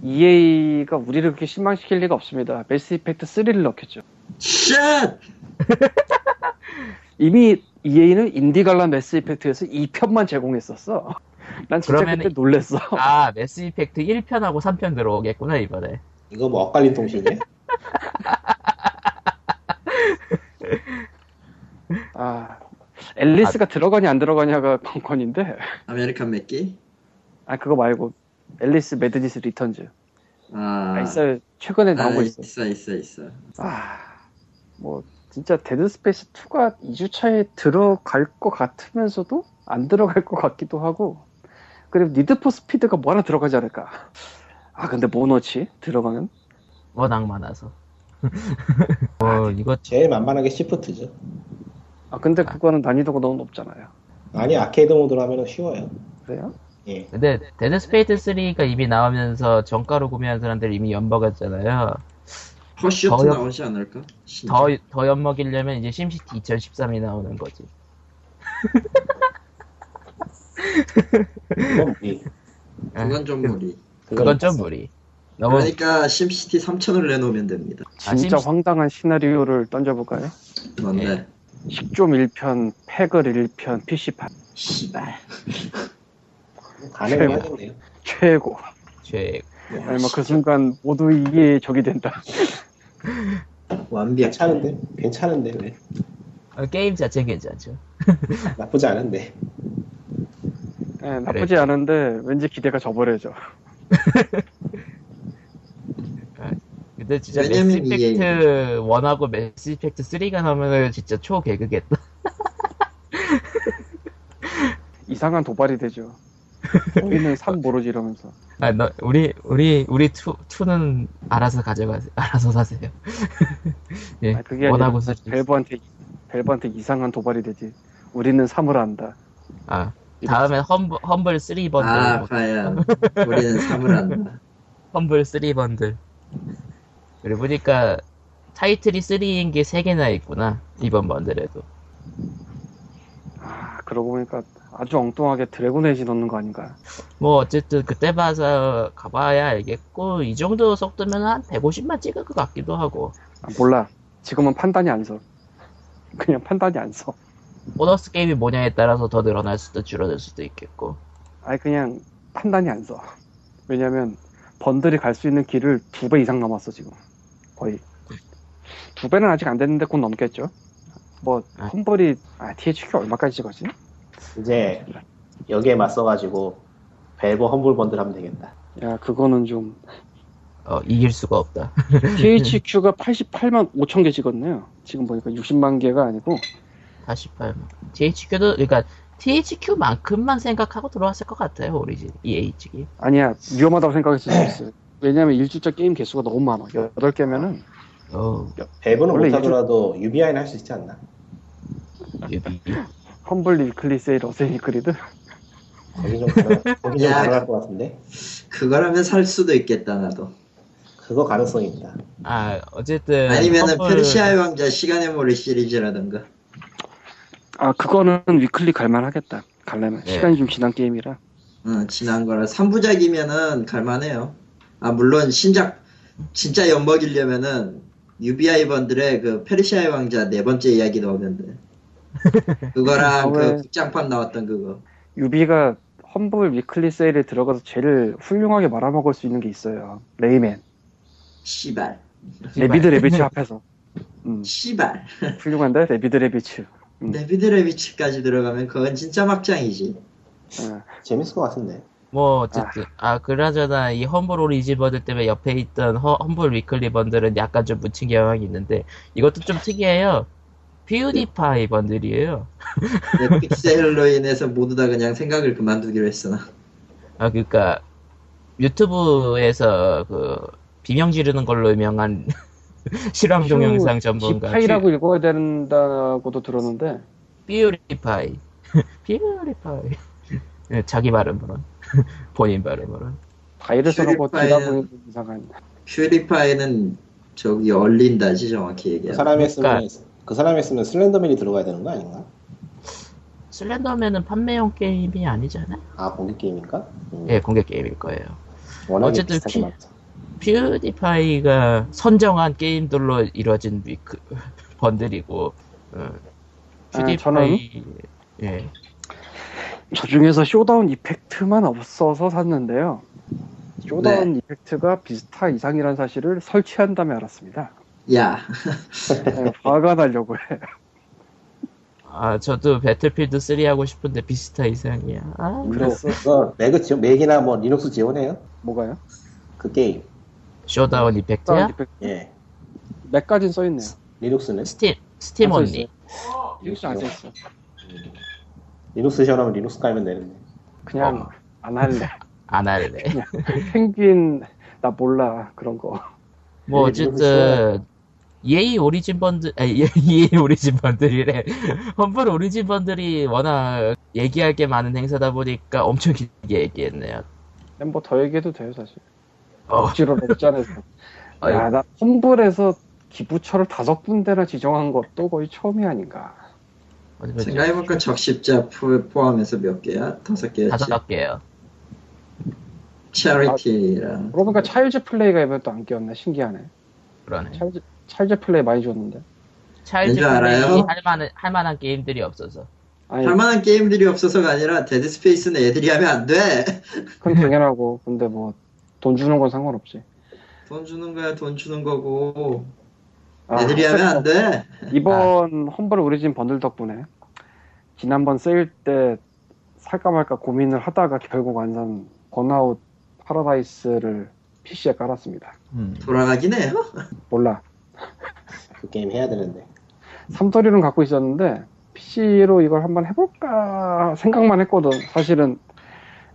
EA가 우리를 그렇게 실망시킬 리가 없습니다. Mass Effect 3를 넣겠죠. 샷! 이미 EA는 IndieGala Mass Effect에서 2편만 제공했었어. 난 진짜 그때 놀랬어. 아, Mass Effect 1편하고 3편 들어오겠구나, 이번에. 이거 뭐 엇갈린 통신이야? 아, Alice가 들어가냐 안 들어가냐가 관건인데. American McGee? 아, 그거 말고. Alice Madness Returns. 아, 아, 있어요. 최근에 나온 거 아, 있어. 있어, 있어, 있어. 아, 뭐, 진짜 Dead Space 2가 2주차에 들어갈 것 같으면서도 안 들어갈 것 같기도 하고, 그리고 Need for Speed가 뭐 하나 들어가지 않을까. 아, 근데 뭐 넣지? 들어가면? 워낙 많아서. 어, 이거 제일 만만하게 Shift죠. 아, 근데 그거는 난이도가 너무 높잖아요. 아니 아케이드 모드로 하면 쉬워요. 그래요? 예. 근데 Dead Space 3가 이미 나오면서 정가로 구매한 사람들이 이미 엿먹었잖아요. 허슈트 더요? 나오지 않을까? 진짜. 더, 더 엿먹이려면 이제 SimCity 2013이 나오는 거지. 그건 무리. 그건 좀 무리. 그건 좀 무리. 너무 그러니까 심시티 3000을 내놓으면 됩니다. 아, 진짜 심시- 황당한 시나리오를 던져볼까요? 뭔데? 식좀 1편, 팩을 1편, PC판. 씨발. 가능은 하겠네요. 최고. 죄. 아니, 뭐, 그 순간 모두 이게 적이 된다. 완벽. 괜찮은데? 괜찮은데 왜? 어, 게임 자체 괜찮죠. 나쁘지 않은데. 예, 나쁘지 않은데, 왠지 기대가 저버려져. 근데 진짜 Mass Effect 1하고 Mass Effect 3가 나오면 진짜 초개그겠다. 이상한 도발이 되죠. 우리는 삼 모르지 이러면서. 아, 너, 우리, 우리, 우리 two, two는 알아서 가져가세요. 알아서 사세요. 예, 아, 그게 아니라 one하고 three Valve한테, Valve한테 이상한 도발이 되지. 우리는 삼을 안다. 아, 다음엔 Humble, Humble 3 번들. 아, 과연. 우리는 3을 한다. Humble 3 번들. 그리고 보니까 타이틀이 3인 게 3개나 있구나. 이번 번들에도. 아, 그러고 보니까 아주 엉뚱하게 Dragon Age 넣는 거 아닌가. 뭐 어쨌든 그때 봐서 가봐야 알겠고 이 정도 속도면 한 150만 찍을 것 같기도 하고 아, 몰라. 지금은 판단이 안 서. 그냥 판단이 안 서. 보너스 게임이 뭐냐에 따라서 더 늘어날 수도 줄어들 수도 있겠고 아니, 그냥 판단이 안 서. 왜냐면, 번들이 갈 수 있는 길을 두 배 이상 남았어, 지금. 거의. 두 배는 아직 안 됐는데 곧 넘겠죠? 뭐, 아. 험벌이, 아, THQ 얼마까지 찍었지? 이제 여기에 맞서가지고 벨브 험블 번들 하면 되겠다. 야, 그거는 좀. 어, 이길 수가 없다 THQ가 88만 5천 개 찍었네요. 지금 보니까 60만 개가 아니고 48만 THQ도 그러니까 THQ만큼만 생각하고 들어왔을 것 같아요, Origin, EA 측이. 아니야 위험하다고 생각했을 수 있어요. 왜냐면 일주차 게임 개수가 너무 많아. 8개면은 어, 원래 못하더라도 UBI는 할 수 있지 않나? Ubi. Weekly Sale Assassin's Creed 거기 좀 가능, 거기 좀 야. 가능할 것 같은데? 그거라면 살 수도 있겠다 나도. 그거 가능성이 있다. 아, 어쨌든. 아니면은 험블- 페르시아의 왕자 시간의 모래 시리즈라던가. 아 그거는 위클리 갈만하겠다. 갈려면 네. 시간이 좀 지난 게임이라. 어, 지난 거라 3부작이면은 갈만해요. 아 물론 신작 진짜 엿먹이려면은 UBI 번들에 그 페르시아의 왕자 네 번째 이야기 넣으면 돼. 그거랑 아, 왜? 그 극장판 나왔던 그거. Ubi가 Humble Weekly Sale에 들어가서 제일 훌륭하게 말아먹을 수 있는 게 있어요. Rayman. 시발. Raving Rabbids 앞에서. 음, 시발. 훌륭한데 Raving Rabbids. 음. Raving Rabbids까지 들어가면 그건 진짜 막장이지. 어, 재밌을 것 같은데. 뭐, 어쨌든. 아, 그나저나, 이 Humble Origin Bundle 때문에 옆에 있던 허- Humble Weekly Bundle은 약간 좀 묻힌 경향이 있는데, 이것도 좀 특이해요. PewDiePie 번들이에요. 내 픽셀로 인해서 모두 다 그냥 생각을 그만두기로 했어. 나. 아, 그니까, 유튜브에서 그, 비명 지르는 걸로 유명한 실황 동영상 전문가. 지파이라고 읽어야 된다고도 들었는데 퓨리파이. 퓨리파이. 예, 자기 발음으로는. 본인 발음으로는. 바이러스라고 퓨리파이는- 들다 보니 이상한. 퓨리파이는 저기 얼린다지 정확히 그 얘기하면. 사람이 했으면, 그러니까- 그 사람이 했으면 슬렌더맨이 들어가야 되는 거 아닌가? 슬렌더맨은 판매용 게임이 아니잖아요. 아, 공개 게임인가? 음, 예, 공개 게임일 거예요. 어쨌든 피-. 퓨디파이가 선정한 게임들로 이루어진 위크 번들이고 어, 아, 퓨디파이 예저 중에서 Showdown Effect만 없어서 샀는데요. Showdown 네. Effect가 Vista 이상이라는 사실을 설치한 다음에 알았습니다. 야, 네, 화가 나려고 해. 아 저도 Battlefield 3 하고 싶은데 Vista 이상이야 아, 그랬어. 그거 Mac을 지원, Mac이나 뭐 리눅스 지원해요? 뭐가요? 그 게임. Showdown Showdown Effect야 Effect 예. 몇 가지는 써있네요. Linux는? Steam Steam 안 언니 이렇게 안 써있어. Linux 지원하면 Linux 깔면 되는데. 그냥 어. 안 할래. 안 할래 펭귄 나 몰라 그런 거. 뭐 예, 어쨌든 EA 오리진 번들 아니 EA 오리진 번들이래 험블 오리진 번들이 워낙 얘기할 게 많은 행사다 보니까 엄청 길게 얘기했네요 그냥 뭐 더 얘기해도 돼요 사실. 어, 억지로 록잔해서. 아이. 야나 Humble에서 기부처를 다섯 군데나 지정한 것도 거의 처음이 보자. 생각해보니까 적십자 포- 포함해서 몇 개야? 다섯 개였지. 다섯 개요 Charity랑. 그러고 보니까 Child's Play가 이번에 또 안 끼었네. 신기하네. 그러네 Child's, Child's Play 많이 줬는데. 알아요? 플레이 할 만한, 할 만한 게임들이 없어서. 아니, 할만한 게임들이 없어서가 아니라 Dead Space는 애들이 하면 안 돼. 그건 당연하고. 근데 뭐, 돈 주는 건 상관없지. 돈 주는 거야, 돈 주는 거고. 아, 애들이 하면 안 돼. 이번 Humble Origin Bundle 덕분에 지난번 세일 때 살까 말까 고민을 하다가 결국 완전 Burnout Paradise를 PC에 깔았습니다. 음. 돌아가긴 해요. 몰라. 그 게임 해야 되는데. 삼돌이는 갖고 있었는데 PC로 이걸 한번 해볼까 생각만 했거든. 사실은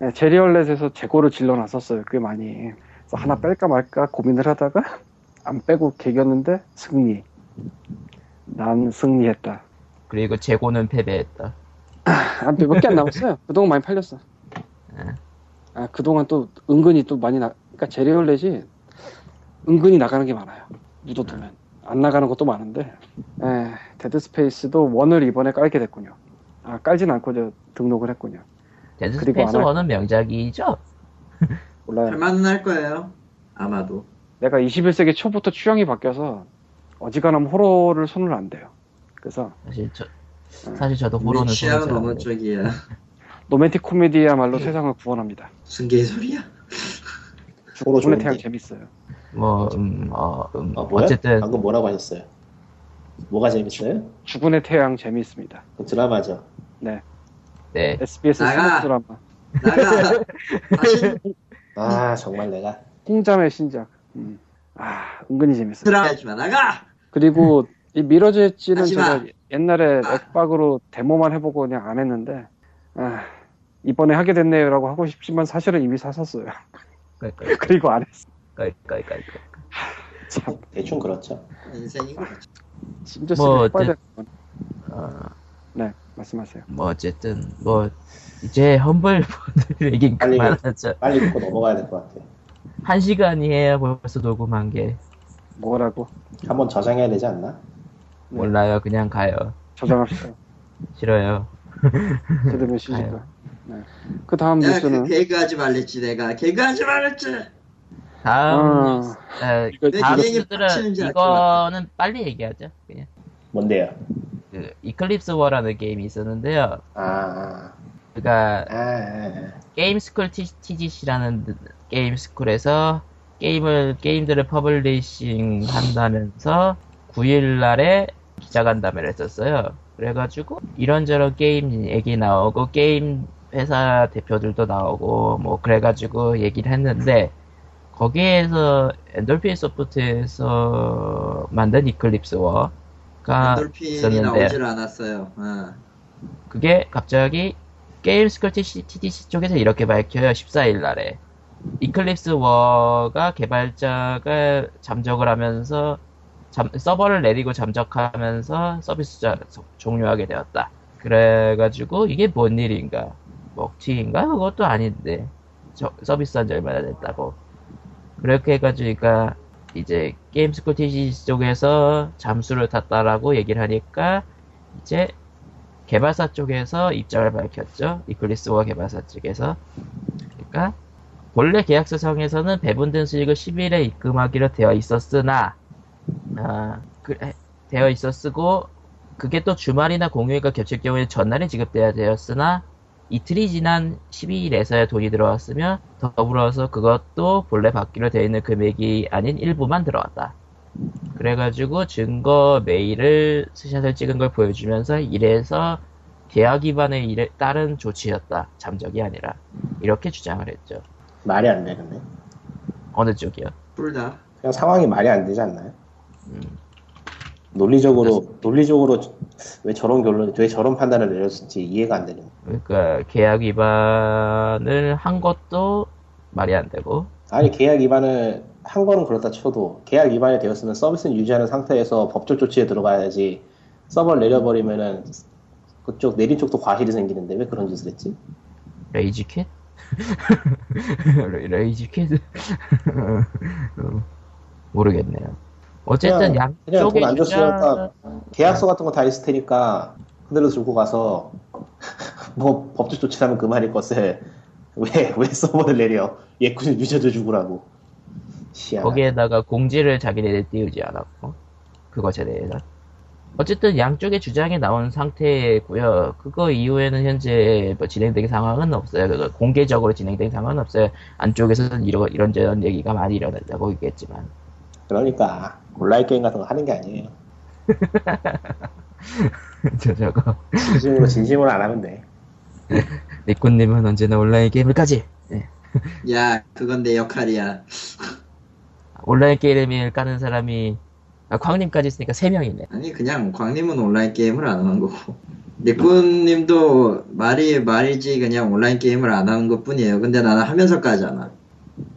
예, 제리얼렛에서 재고를 질러놨었어요. 꽤 많이. 그래서 하나 뺄까 말까 고민을 하다가 안 빼고 개겼는데 승리. 난 승리했다. 그리고 재고는 패배했다. 아, 몇개 안 남았어요. 그동안 많이 팔렸어. 예. 아, 그동안 또 은근히 또 많이 나, 그러니까 제리얼렛이 은근히 나가는 게 많아요. 묻어두면. 안 나가는 것도 많은데, 에, Dead Space도 one을 이번에 깔게 됐군요. 아, 깔진 않고 저 등록을 했군요. 데드 그리고 스페이스 안 할- 1은 명작이죠? 몰라요. 할만은 할 거예요. 아마도. 내가 21세기 초부터 취향이 바뀌어서 어지간하면 호러를 손을 안 대요. 그래서 사실 저, 사실 저도 호러는 취향은 어느 잘 쪽이야. 로맨틱 코미디야말로 세상을 구원합니다. 무슨 개소리야? 호러 죽음의 좋은데. 태양 재밌어요. 뭐, 음, 어, 음, 아, 뭐야? 어쨌든, 방금 뭐라고 하셨어요? 뭐가 재밌어요? 죽음의 태양 재미있습니다. 그 드라마죠. 네. SBS 나가! 스마트 드라마. 나가. 다시 아, 정말 내가. 홍잠의 신작. 음. 아, 은근히 재밌어요. 들어가지 마. 나가. 그리고 이 미러즈 엣지는. 제가 옛날에 아. 액박으로 데모만 해보고 그냥 안 했는데 아, 이번에 하게 됐네요라고 하고 싶지만 사실은 이미 샀었어요. 그러니까 그리고 안 했어. 그러니까 그러니까 참 대충 그렇죠. 인생이 그렇죠. 진짜 뭐 빠져. 어, 네, 말씀하세요. 뭐 어쨌든 뭐 이제 험블버들 얘긴 빨리. 그만하죠. 빨리 듣고 넘어가야 될 것 같아. 한 시간이에요 벌써 녹음한 게 뭐라고? 한번 저장해야 되지 않나? 네. 몰라요 그냥 가요 저장합시다. 싫어요. 들으면 쉬니까. 네. 그 다음 야, 그 뉴스는 개그하지 말랬지 내가 개그하지 말랬지. 다음 아, 뉴스, 내 다음 뉴스들은 이거는 빨리 얘기하죠. 그냥 뭔데요? 그 Eclipse War라는 게임이 있었는데요. 아, 그러니까 아, 아, 아. 게임 스쿨 TGC라는 게임 스쿨에서 게임을 게임들을 publishing 한다면서 9일 날에 기자간담회를 했었어요. 그래가지고 이런저런 게임 얘기 나오고 게임 회사 대표들도 나오고 뭐 그래가지고 얘기를 했는데 거기에서 엔돌핀 Soft에서 만든 Eclipse War가 엔돌핀이 있었는데 나오질 않았어요. 어. 그게 갑자기 Game School TDC 쪽에서 이렇게 밝혀요. 14일 날에. Eclipse War가 개발자가 잠적을 하면서 잠- 서버를 내리고 잠적하면서 서비스 자- 종료하게 되었다. 그래가지고 이게 뭔 일인가? 먹튀인가? 그것도 아닌데 저- 서비스한 지 얼마나 됐다고. 그렇게 해가지고 그러니까 이제 Game School TDC 쪽에서 잠수를 탔다라고 얘기를 하니까 이제 개발사 쪽에서 입장을 밝혔죠. Eclipse War 개발사 쪽에서. 그러니까 본래 계약서상에서는 배분된 수익을 10일에 입금하기로 되어 있었으나 아, 그래, 되어 있었고 그게 또 주말이나 공휴일과 겹칠 경우에 전날에 지급돼야 되었으나 이틀이 지난 12일에서야 돈이 들어왔으며 더불어서 그것도 본래 받기로 되어 있는 금액이 아닌 일부만 들어왔다. 그래가지고 증거 메일을 스샷을 찍은 걸 보여주면서 이래서 계약 위반에 일에 따른 조치였다. 잠적이 아니라 이렇게 주장을 했죠. 말이 안 돼, 근데. 어느 쪽이요? 둘 다. 그냥 상황이 말이 안 되지 않나요? 음. 논리적으로, 논리적으로 왜 저런 결론, 왜 저런 판단을 내렸을지 이해가 안 되는. 그러니까 계약 위반을 한 것도 말이 안 되고 아니, 계약 위반을 한 거는 그렇다 쳐도, 계약 위반이 되었으면 서비스는 유지하는 상태에서 법적 조치에 들어가야지, 서버를 내려버리면은, 그쪽, 내린 쪽도 과실이 생기는데 왜 그런 짓을 했지? 레이지캣? 레- 레이지캣? 어, 모르겠네요. 어쨌든 그냥- 그냥 돈 안 줬으니까 계약서 같은 거 다 있을 테니까, 그대로 들고 가서, 뭐, 법적 조치하면 그만일 것을, 왜, 왜 서버를 내려? 애꿎은 유저들 죽으라고. 희한하다. 거기에다가 공지를 자기네들 띄우지 않았고 그것에 대해서 어쨌든 양쪽의 주장이 나온 상태고요. 그거 이후에는 현재 뭐 진행된 상황은 없어요. 그거 공개적으로 진행된 상황은 없어요. 안쪽에서는 이런 이런저런 얘기가 많이 일어났다고 있겠지만 그러니까, 온라인 게임 같은 거 하는 게 아니에요. 저 저거 진심으로, 진심으로 안 하면 돼. 니코님은 언제나 온라인 게임을까지 네. 야, 그건 내 역할이야. 온라인 게임을 까는 사람이 아, 광님까지 있으니까 3명이네. 아니 그냥 광님은 온라인 게임을 안 하는 거고 니꾼님도 말이 말이지 그냥 온라인 게임을 안 하는 것 뿐이에요. 근데 나는 하면서까지 하나.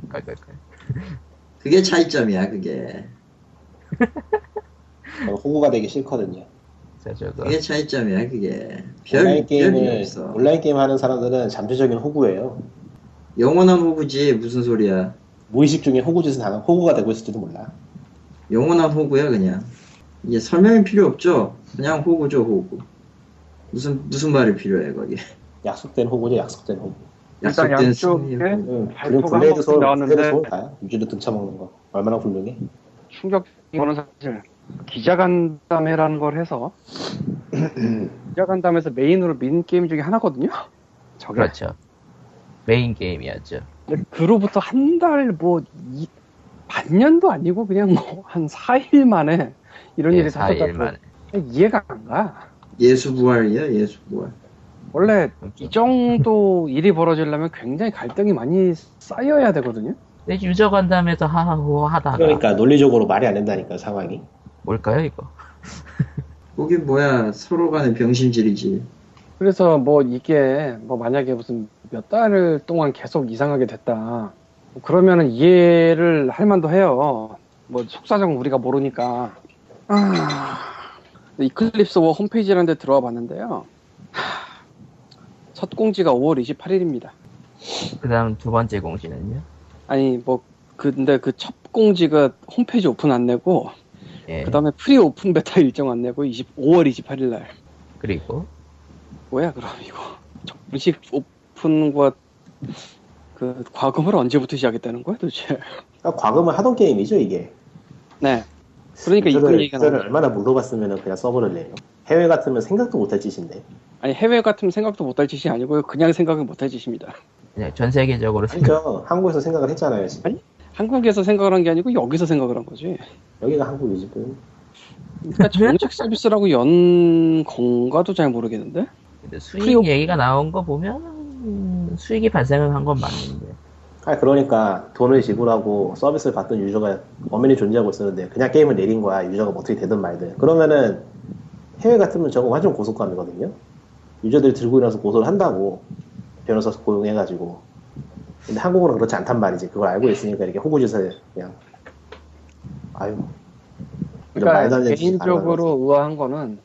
깔깔깔. 그게 차이점이야 그게. 호구가 되기 싫거든요. 그게 차이점이야 그게. 별, 온라인 게임을. 온라인 게임 하는 사람들은 잠재적인 호구예요. 영원한 호구지 무슨 소리야. 무의식 중에 호구 짓을 하는 호구가 되고 있을지도 몰라. 영원한 호구야 그냥. 이게 설명이 필요 없죠. 그냥 호구죠 호구. 무슨 무슨 말이 필요해 거기. 약속된 호구죠, 약속된 호구. 일단 약속된 양쪽에 승리. 응, 발표가 Blade & Soul, 나왔는데. 유저도 등쳐먹는 거. 얼마나 훌륭해. 충격적인 거는 사실 기자간담회라는 걸 해서 기자간담회에서 메인으로 민 게임 중에 하나거든요. 저게 그렇죠. 메인 게임이었죠. 근데 그로부터 한 달 뭐 반년도 아니고 그냥 뭐 한 4일 만에 이런 예, 일이 4일 터졌다고 만에. 이해가 안 가. 예수부활이야 예수부활. 원래 이 정도 일이 벌어지려면 굉장히 갈등이 많이 쌓여야 되거든요. 근데 유저 간담회에서 하하호 하다가 그러니까 논리적으로 말이 안 된다니까, 상황이. 뭘까요 이거? 거기 뭐야 서로 간의 병신질이지. 그래서 뭐 이게 뭐 만약에 무슨 몇달 동안 계속 이상하게 됐다. 그러면은 이해를 할 만도 해요. 뭐 속사정 우리가 모르니까. 아, Eclipse War 홈페이지라는 데 들어와 봤는데요. 하, 첫 공지가 5월 28일입니다. 그 다음 두 번째 공지는요? 아니 뭐 근데 그 첫 공지가 홈페이지 오픈 안 내고 예. 그 다음에 pre open beta 일정 안 내고 20, 5월 28일 날 그리고 뭐야 그럼 이거 정식 오픈과 그 과금을 언제부터 시작했다는 거야 도대체 그러니까 과금을 하던 게임이죠 이게. 네 그러니까 이런 유저들, 얘기가 나와요 얼마나 물어봤으면 그냥 서버를 내요. 해외 같으면 생각도 못할 짓인데. 아니 해외 같으면 생각도 못할 짓이 아니고요 그냥 생각을 못할 짓입니다 그냥 전 세계적으로 생각- 아니죠. 한국에서 생각을 했잖아요 지금. 아니? 한국에서 생각을 한 게 아니고 여기서 생각을 한 거지 여기가 한국이지. 그. 그러니까 정책 서비스라고 연 건가도 잘 모르겠는데 근데 수익 프리오- 얘기가 나온 거 보면 음, 수익이 발생을 한 건 맞는데 아 그러니까 돈을 지불하고 서비스를 받던 유저가 엄연히 존재하고 있었는데 그냥 게임을 내린 거야. 유저가 뭐 어떻게 되든 말든. 그러면은 해외 같으면 저거 완전 고소감이거든요. 유저들이 들고 일어나서 고소를 한다고 변호사 고용해가지고. 근데 한국은 그렇지 않단 말이지. 그걸 알고 있으니까 이렇게 호구짓을 그냥 아유. 그러니까 개인적으로 의아한 거는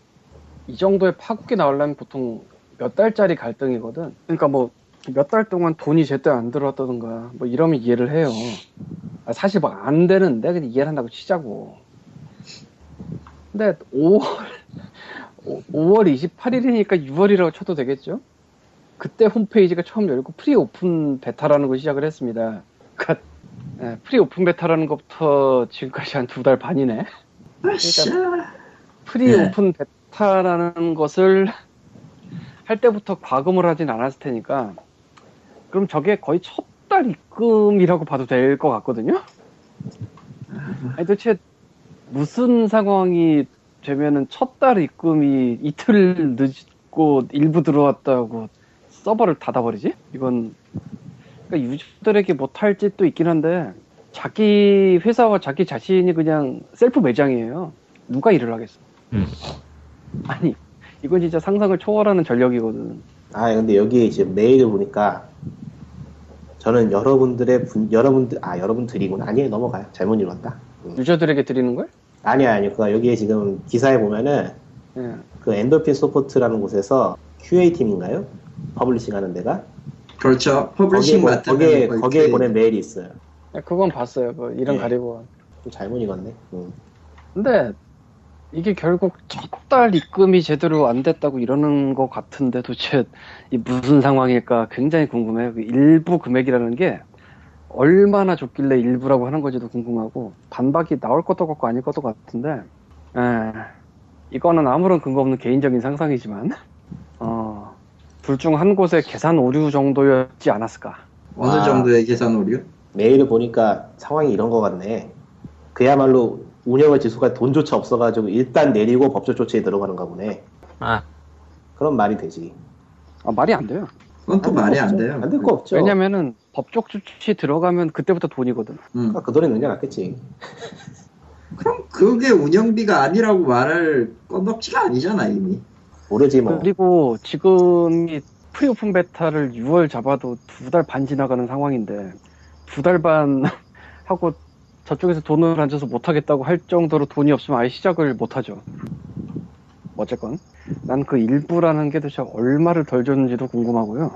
이 정도의 파국이 나오려면 보통 몇 달짜리 갈등이거든. 그러니까 뭐 몇 달 동안 돈이 제때 안 들어왔다던가 뭐 이러면 이해를 해요. 아, 사실 뭐 안 되는데 그냥 이해를 한다고 치자고. 근데 5월 5월 28일이니까 6월이라고 쳐도 되겠죠? 그때 홈페이지가 처음 열고 pre open beta라는 걸 시작을 했습니다. 그러니까 예, pre open beta라는 것부터 지금까지 한 두 달 반이네. 아싸. pre 네. open beta라는 것을 할 때부터 과금을 하진 않았을 테니까 그럼 저게 거의 첫 달 입금이라고 봐도 될 것 같거든요. 아니 도대체 무슨 상황이 되면은 첫 달 입금이 이틀 늦고 일부 들어왔다고 서버를 닫아버리지? 이건 그러니까 유저들에게 못할 짓도 있긴 한데 자기 회사와 자기 자신이 그냥 셀프 매장이에요. 누가 일을 하겠어? 음. 아니 이건 진짜 상상을 초월하는 전력이거든. 아 근데 여기 지금 메일을 보니까 저는 여러분들의 분, 여러분들 아 여러분들이구나 아니에요 넘어가요 잘못 읽었다 음. 유저들에게 드리는 걸? 아니야 아니요 그 여기에 지금 기사에 보면은 예. 그 엔돌핀 소프트라는 곳에서 QA 팀인가요 publishing 하는 데가 그렇죠. publishing 거기에, 맡으면 거기에, 거기에 그- 보낸 메일이 있어요 예, 그건 봤어요. 그 이름 네. 가리고. 좀 잘못 읽었네 음. 근데 이게 결국 첫 달 입금이 제대로 안 됐다고 이러는 것 같은데 도대체 이 무슨 상황일까 굉장히 궁금해요. 그 일부 금액이라는 게 얼마나 줬길래 일부라고 하는 건지도 궁금하고 반박이 나올 것도 같고 아닐 것도 같은데 에, 이거는 아무런 근거 없는 개인적인 상상이지만 어, 둘 중 한 곳의 계산 오류 정도였지 않았을까. 어느 와. 정도의 계산 오류? 메일을 보니까 상황이 이런 것 같네 그야말로 운영할 지수가 돈조차 없어가지고 일단 내리고 법적 조치에 들어가는가 보네 아 그런 말이 되지 아, 말이 안 돼요. 그건 또 말이 안 돼요. 안 될 거 없죠 왜냐면은 법적 조치 들어가면 그때부터 돈이거든. 음. 그러니까 그 돈이 늘려놨겠지 그럼 그게 운영비가 아니라고 말할 건덕지가 아니잖아 이미. 모르지 뭐 그리고 지금이 pre open beta를 6월 잡아도 두 달 반 지나가는 상황인데 두 달 반 하고 저쪽에서 돈을 안 줘서 못하겠다고 할 정도로 돈이 없으면 아예 시작을 못하죠. 어쨌건 난 그 일부라는 게 도대체 얼마를 덜 줬는지도 궁금하고요.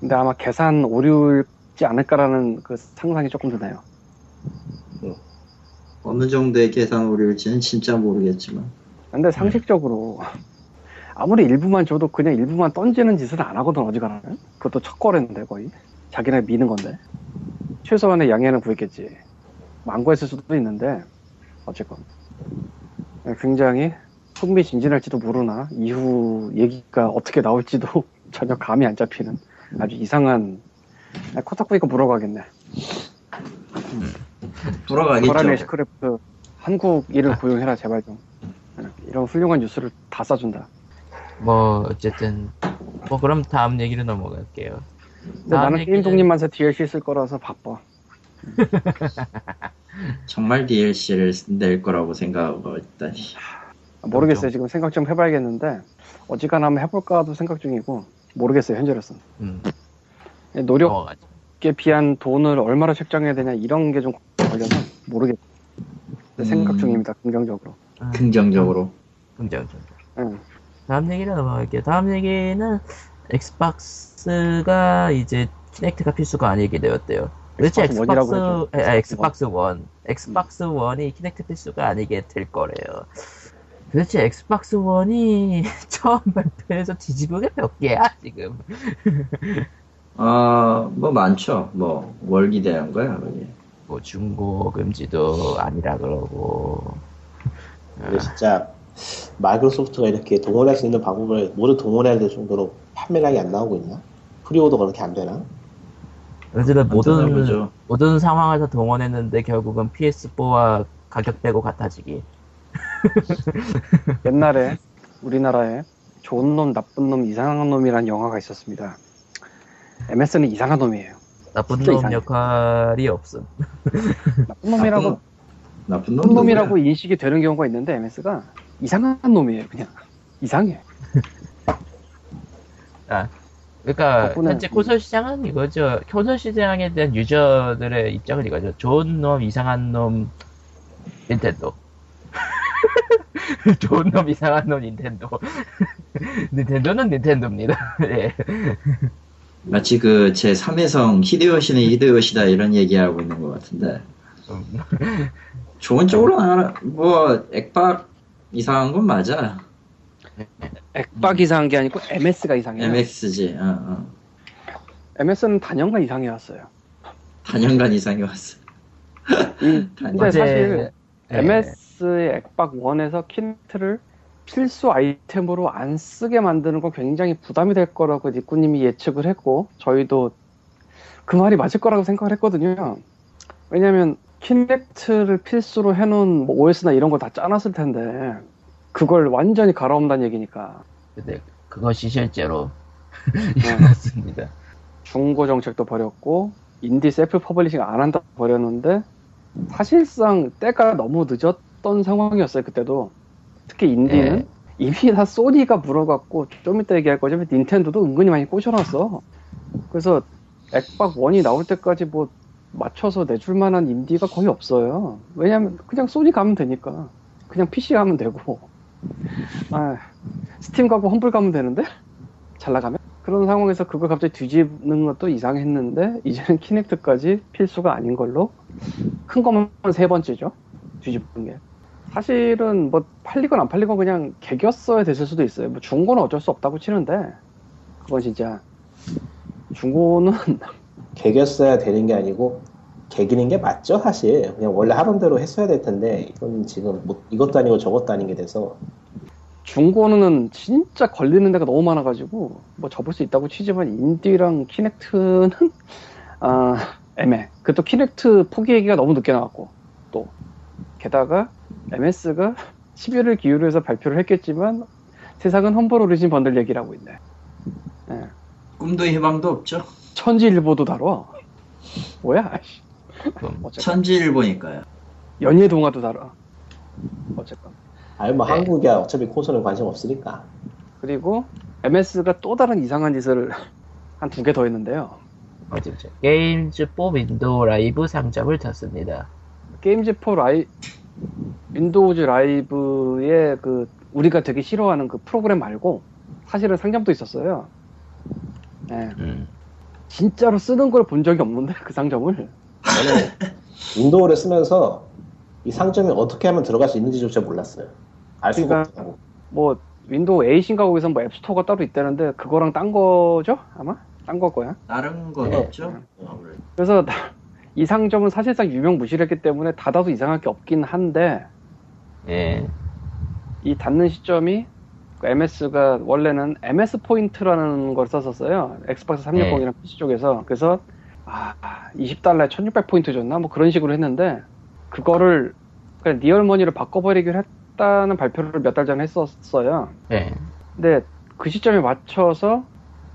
근데 아마 계산 오류지 않을까라는 그 상상이 조금 드네요. 어느 정도의 계산 오류일지는 진짜 모르겠지만. 근데 상식적으로 아무리 일부만 줘도 그냥 일부만 던지는 짓은 안 하거든 어지간하면. 그것도 첫 거래인데 거의. 자기네 미는 건데. 최소한의 양해는 구했겠지. 망고했을 수도 있는데 어쨌건. 굉장히 흥미진진할지도 모르나 이후 얘기가 어떻게 나올지도 전혀 감이 안 잡히는 아주 이상한 아, 코타쿠 이거 물어가겠네. 돌아가겠죠. 거란의 시크래프트 한국 일을 고용해라 제발 좀 이런 훌륭한 뉴스를 다 싸준다 뭐 어쨌든 뭐 그럼 다음 얘기로 넘어갈게요. 나는 얘기는- 게임 독립만세 DLC 쓸 거라서 바빠. 정말 DLC를 낼 거라고 생각하고 있다니. 모르겠어요. 좀. 지금 생각 좀 해봐야겠는데 어지간하면 해볼까도 생각 중이고 모르겠어요. 현재로서는 음, 노력에. 비한 돈을 얼마나 책정해야 되냐 이런 게 좀 걸려서 모르겠어요. 생각 음. 중입니다. 긍정적으로. 아, 긍정적으로. 긍정적. 응. 다음 얘기로 넘어갈게요. 다음 얘기는 엑스박스가 이제 키넥트가 필수가 아니게 되었대요. 도대체 엑스박스 해줘. 아, 엑스박스 원, 엑스박스 원이 키넥트 필수가 아니게 될 거래요. 도대체 엑스박스 원이 처음 발표해서 뒤집은 게 몇 개야 지금? 어, 뭐 많죠. 뭐 뭘 기대한 거야, 그게. 뭐 중고 금지도 아니라 그러고. 근데 진짜 마이크로소프트가 이렇게 동원할 수 있는 방법을 모두 동원해야 될 정도로 판매량이 안 나오고 있나? pre-order 그렇게 안 되나? 어쨌든 모든 찾아보죠. 모든 상황에서 동원했는데 결국은 PS4와 가격 빼고 같아지기. 옛날에 우리나라에 좋은 놈, 나쁜 놈, 이상한 놈이라는 영화가 있었습니다. MS는 이상한 놈이에요. 나쁜 놈 이상해. 역할이 없음. 나쁜 놈이라고 나쁜, 나쁜 놈 놈이라고 인식이 되는 경우가 있는데 MS가 이상한 놈이에요. 그냥 이상해. 그러니까 덕분에- 현재 콘솔 시장은 이거죠. 콘솔 시장에 대한 유저들의 입장은 이거죠. 좋은 놈, 이상한 놈, 닌텐도. 좋은 놈, 이상한 놈, 닌텐도. 닌텐도는 닌텐도입니다. 예. 마치 그 제 3회성 히데요시는 히데요시다 이런 얘기하고 있는 것 같은데 음, 좋은 쪽으로 나가라 뭐 액박 이상한 건 맞아 액박 이상한 게 아니고 MS가 이상해요. MX지 어, 어. MS는 단연간 이상해 왔어요. 단연간 이상이 왔어 이, 근데 사실 예. MS의 액박 1에서 키네트를 필수 아이템으로 안 쓰게 만드는 건 굉장히 부담이 될 거라고 니꾸님이 예측을 했고 저희도 그 말이 맞을 거라고 생각을 했거든요. 왜냐하면 키넥트를 필수로 해놓은 뭐 OS나 이런 거 다 짜놨을 텐데 그걸 완전히 갈아엎는다는 얘기니까 근데 그것이 실제로 네. 일어났습니다. 중고 정책도 버렸고 인디 self publishing 안 한다 버렸는데 사실상 때가 너무 늦었던 상황이었어요 그때도 특히 인디는 네. 이미 다 소니가 물어갖고 좀 이따 얘기할 거지만 닌텐도도 은근히 많이 꽂혀놨어 그래서 액박 1이 나올 때까지 뭐 맞춰서 내줄 만한 인디가 거의 없어요. 왜냐면 그냥 소니 가면 되니까. 그냥 PC 가면 되고. 아, 스팀 가고 험블 가면 되는데? 잘 나가면? 그런 상황에서 그걸 갑자기 뒤집는 것도 이상했는데 이제는 키넥트까지 필수가 아닌 걸로 큰 것만 세 번째죠. 뒤집는 게. 사실은 뭐 팔리건 안 팔리건 그냥 개겼어야 됐을 수도 있어요. 뭐 중고는 어쩔 수 없다고 치는데 그건 진짜 중고는 개겼어야 되는 게 아니고 개기는 게 맞죠 사실 그냥 원래 하던 대로 했어야 될 텐데 이건 지금 뭐 이것도 아니고 저것도 아닌 게 돼서 중고는 진짜 걸리는 데가 너무 많아가지고 뭐 접을 수 있다고 치지만 인디랑 키넥트는 아 애매. 그 또 키넥트 포기 얘기가 너무 늦게 나왔고 또 게다가 MS가 심혈을 기울여서 발표를 했겠지만 세상은 Humble Origin Bundle 얘기를 하고 있네. 예. 꿈도 희망도 없죠 천지일보도 다뤄. 뭐야? 천지일보니까요 연예 동아도 다뤄. 어쨌건. 아니 뭐 네. 한국이야 어차피 콘솔은 관심 없으니까 그리고 MS가 또 다른 이상한 짓을 한 두 개 더 했는데요. 어디죠? Games for Windows Live 상점을 닫습니다. Games for Li- Windows Live의 그 우리가 되게 싫어하는 그 프로그램 말고 사실은 상점도 있었어요. 예, 음. 진짜로 쓰는 걸 본 적이 없는데 그 상점을 저는 윈도우를 쓰면서 이 상점이 어떻게 하면 들어갈 수 있는지조차 몰랐어요 알 수가 그러니까- 없다고 뭐 윈도우 8인가 거기서 뭐 앱스토어가 따로 있다는데 그거랑 딴 거죠 아마 딴 거 거야. 다른 건 네. 없죠 아무래도. 그래서 이 상점은 사실상 유명무실했기 때문에 닫아도 이상할 게 없긴 한데 예. 이 닫는 시점이 MS가 원래는 MS 포인트라는 걸 썼었어요. Xbox 360이랑 PC 쪽에서. 그래서 아, 20달러에 1600 포인트 줬나? 뭐 그런 식으로 했는데 그거를 그냥 real money로 바꿔버리기로 했다는 발표를 몇 달 전에 했었어요. 예. 근데 그 시점에 맞춰서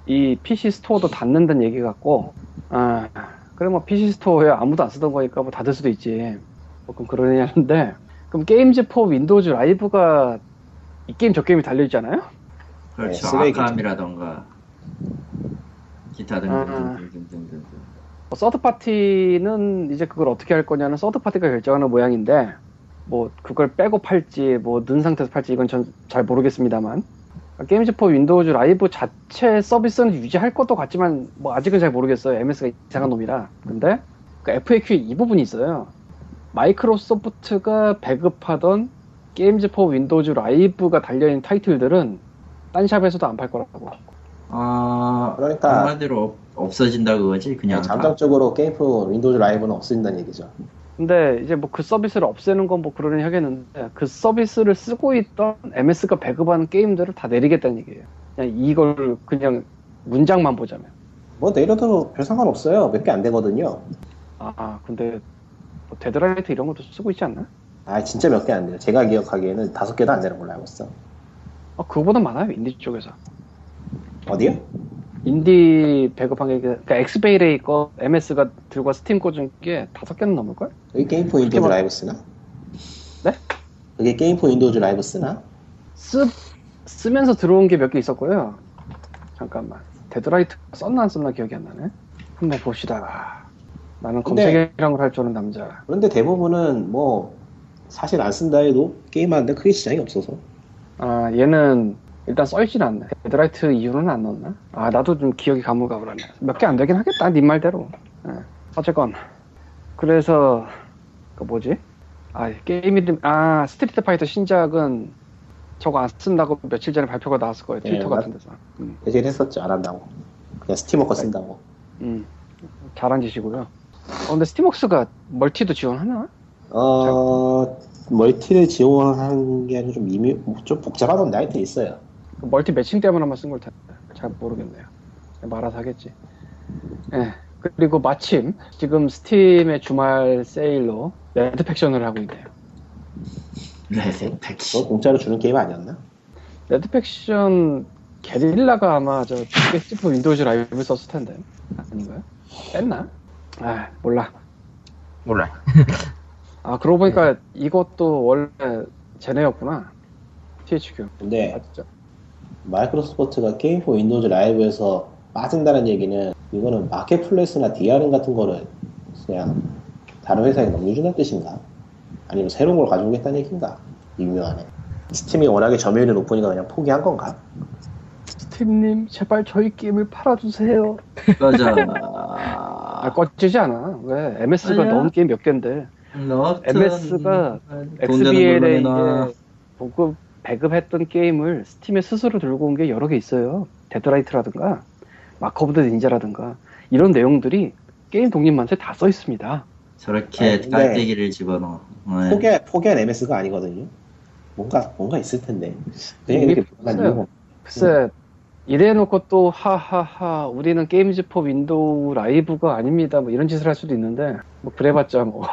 이 PC 스토어도 닫는다는 얘기 같고, 아, 그래 뭐 PC 스토어에 아무도 안 쓰던 거니까 뭐 닫을 수도 있지. 뭐 그럼 그러냐는데, 그럼 Games for Windows Live가 이 게임 저 게임이 달려있잖아요? 그렇죠. 네. Arkham이라던가 기타 아. 등등등등등등. 뭐 서드 파티는 이제 그걸 어떻게 할 거냐는 서드 파티가 결정하는 모양인데 뭐 그걸 빼고 팔지 넣은 상태에서 팔지 이건 전 잘 모르겠습니다만 Games for Windows Live 자체 서비스는 유지할 것도 같지만 뭐 아직은 잘 모르겠어요 MS가 이상한 놈이라 근데 그 FAQ에 이 부분이 있어요 Microsoft가 배급하던 Games for Windows Live가 달려있는 타이틀들은 딴 샵에서도 안 팔 거라고 아 그러니까- 한마디로 없- 없어진다 그거지 그냥 다. 잠정적으로 Game for Windows Live는 없어진다는 얘기죠. 근데 이제 뭐 그 서비스를 없애는 건 뭐 그러니 하겠는데 그 서비스를 쓰고 있던 MS가 배급하는 게임들을 다 내리겠다는 얘기예요. 그냥 이걸 그냥 문장만 보자면. 뭐 내려도 별 상관 없어요. 몇 개 안 되거든요. 아 근데 뭐 Deadlight 이런 것도 쓰고 있지 않나? 아 진짜 몇 개 안 돼요. 제가 기억하기에는 다섯 개도 안 되는 걸로 알고 있어. 아 그거보다 많아요 인디 쪽에서. 어디요? 인디 배급한 게 그러니까 XBLA 거 MS가 들고 스팀 꽂은 게 다섯 개는 넘을 걸? 여기 Game for Windows Live 쓰나? 네? 그게 Game for Windows Live 쓰나? 쓰 쓰면서 들어온 게 몇 개 있었고요. 잠깐만 Deadlight 썼나 안 썼나 기억이 안 나네. 한번 봅시다. 나는 검색이란 걸할줄 아는 남자. 그런데 대부분은 뭐 사실 안 쓴다 해도 게임하는데 크게 지장이 없어서 아 얘는 일단 써있진 않네. Deadlight 이유는 안 넣었나? 아 나도 좀 기억이 가물가물하네. 몇 개 안 되긴 하겠다. 네 말대로. 예. 어쨌건 그래서 그 뭐지? 아 게임 이름 아 Street Fighter 신작은 저거 안 쓴다고 며칠 전에 발표가 나왔을 거예요. 트위터 예, 같은 데서. 음, 대신 했었죠 안 한다고 그냥 Steamworks 네. 쓴다고 음. 잘한 짓이고요. 어, 근데 Steamworks가 멀티도 지원하나? 어 멀티를 지원하는 게 아니라 좀 미묘 좀 복잡하던데 하여튼 있어요 그 멀티 매칭 때문에 아마 쓴걸 텐데 잘 모르겠네요. 말아서 하겠지. 예. 그리고 마침 지금 Steam의 주말 세일로 Red Faction을 하고 있네요. 네, 그거 백시. 공짜로 주는 게임 아니었나? Red Faction Guerrilla가 아마 저 Games for Windows Live를 썼을 텐데 아닌가요? 뺐나? 아 몰라. 몰라. 아 그러고 보니까 이것도 원래 쟤네였구나. THQ. 근데 맞죠? Microsoft가 Game for Windows Live에서 빠진다는 얘기는 이거는 marketplace나 DRM 같은 거를 그냥 다른 회사에 넘겨준다는 뜻인가? 아니면 새로운 걸 가져오겠다는 얘기인가? 미묘하네. Steam이 워낙에 점유율이 높으니까 그냥 포기한 건가? Steam님 제발 저희 게임을 팔아주세요. 맞아. 아 꺼지지 않아. 왜? MS가 아니야. 넣은 게임 몇 개인데 MS가 XBLA 걸로 이제 보급 배급했던 게임을 Steam에 스스로 들고 온 게 여러 개 있어요. Deadlight라든가 Mark of the Ninja라든가 이런 내용들이 게임 독립만세 다 써 있습니다. 저렇게 근데- 깔때기를 집어넣어. 네. 포기, 포기한 MS가 아니거든요. 뭔가, 뭔가 있을 텐데. 그냥 이렇게 글쎄 이래놓고 또 하하하 우리는 Games for Window Live가 아닙니다. 뭐 이런 짓을 할 수도 있는데 뭐 그래봤자 뭐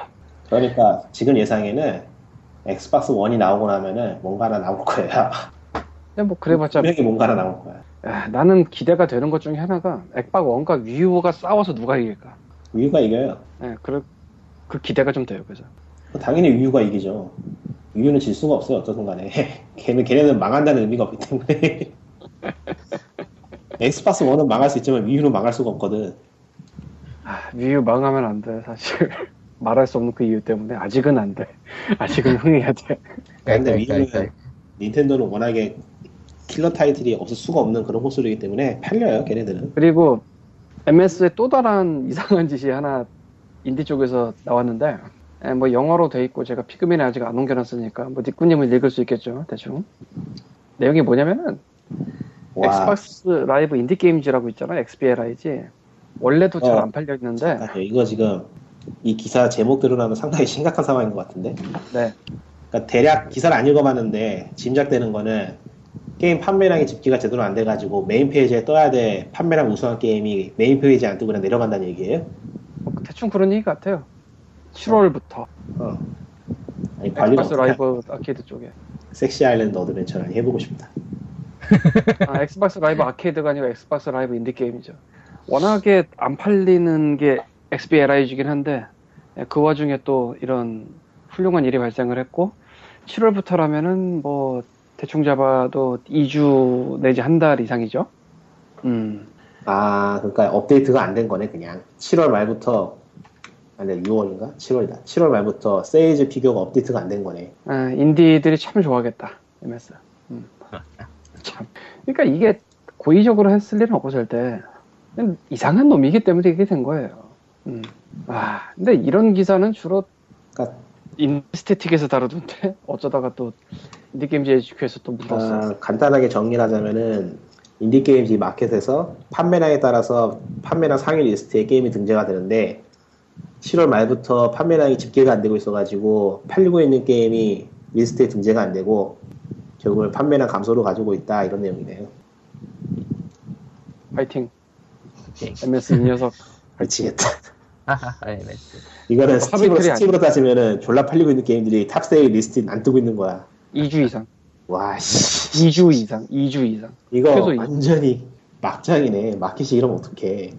그러니까 지금 예상에는 Xbox 1이 나오고 나면은 뭔가 하나 나올 거야. 근데 뭐 그래봤자 분명히 뭔가 하나 나올 거야. 아, 나는 기대가 되는 것 중에 하나가 엑박 1과 Wii U가 싸워서 누가 이길까? Wii U가 이겨요. 네, 그, 그 기대가 좀 돼요. 그래서 당연히 Wii U가 이기죠. Wii U는 질 수가 없어요, 어떤 순간에. 걔는, 걔네는 망한다는 의미가 없기 때문에. Xbox 1은 망할 수 있지만 Wii U는 망할 수가 없거든. 아, 위유 망하면 안 돼. 사실 말할 수 없는 그 이유 때문에 아직은 안 돼. 아직은 흥해야 돼. 근데 깔깔깔깔. 위유는 닌텐도는 워낙에 킬러 타이틀이 없을 수가 없는 그런 호수이기 때문에 팔려요, 걔네들은. 그리고 MS의 또 다른 이상한 짓이 하나 인디 쪽에서 나왔는데 에, 뭐 영어로 돼 있고 제가 피그민에 아직 안 옮겨놨으니까 뭐 니꾸님은 읽을 수 있겠죠 대충 내용이 뭐냐면은 와, Xbox Live Indie Games라고 있잖아요 XBLI지 원래도 잘 어. 안 팔려 있는데 아, 이거 지금 이 기사 제목대로라면 상당히 심각한 상황인 것 같은데. 네 그러니까 대략 기사를 안 읽어봤는데 짐작되는 거는 게임 판매량이 집계가 제대로 안 돼가지고 메인 페이지에 떠야 돼 판매량 우수한 게임이 메인 페이지에 안 뜨고 그냥 내려간다는 얘기예요? 뭐 대충 그런 얘기 같아요 7월부터 어. 아니 Xbox Live Arcade 쪽에 Sexy Island Adventure를 해보고 싶다. 아, Xbox Live Arcade가 아니라 Xbox Live Indie Game이죠. 워낙에 안 팔리는 게 XBLI이긴 한데 예, 그 와중에 또 이런 훌륭한 일이 발생을 했고 7월부터라면은 뭐 대충 잡아도 2주 내지 한 달 이상이죠. 음. 아, 그러니까 업데이트가 안 된 거네, 그냥. 7월 말부터, 아니, 6월인가? 7월이다. 7월 말부터 세이즈 피규어가 업데이트가 안 된 거네. 아, 인디들이 참 좋아하겠다. MS. 음. 참. 그러니까 이게 고의적으로 했을 일은 없고 절대 이상한 놈이기 때문에 이게 된 거예요. 음. 아, 근데 이런 기사는 주로 그러니까 Indie Statik에서 다루던데 어쩌다가 또 Indie Games HQ에서 또 묻었어. 아, 간단하게 정리를 하자면은 Indie Games 마켓에서 판매량에 따라서 판매량 상위 리스트에 게임이 등재가 되는데 7월 말부터 판매량이 집계가 안 되고 있어가지고 팔리고 있는 게임이 리스트에 등재가 안 되고 결국은 판매량 감소를 가지고 있다 이런 내용이네요. 파이팅. 오케이. MS 이 녀석. 미치겠다. MS. 이거는 뭐 스팀으로, 스팀으로 따지면은 졸라 팔리고 있는 게임들이 top sale 리스트에 안 뜨고 있는 거야. 2주 이상. 와, 씨. 2주 이상. 2주 이상. 이거 최소 이- 완전히 막장이네. 마켓이 이러면 어떡해.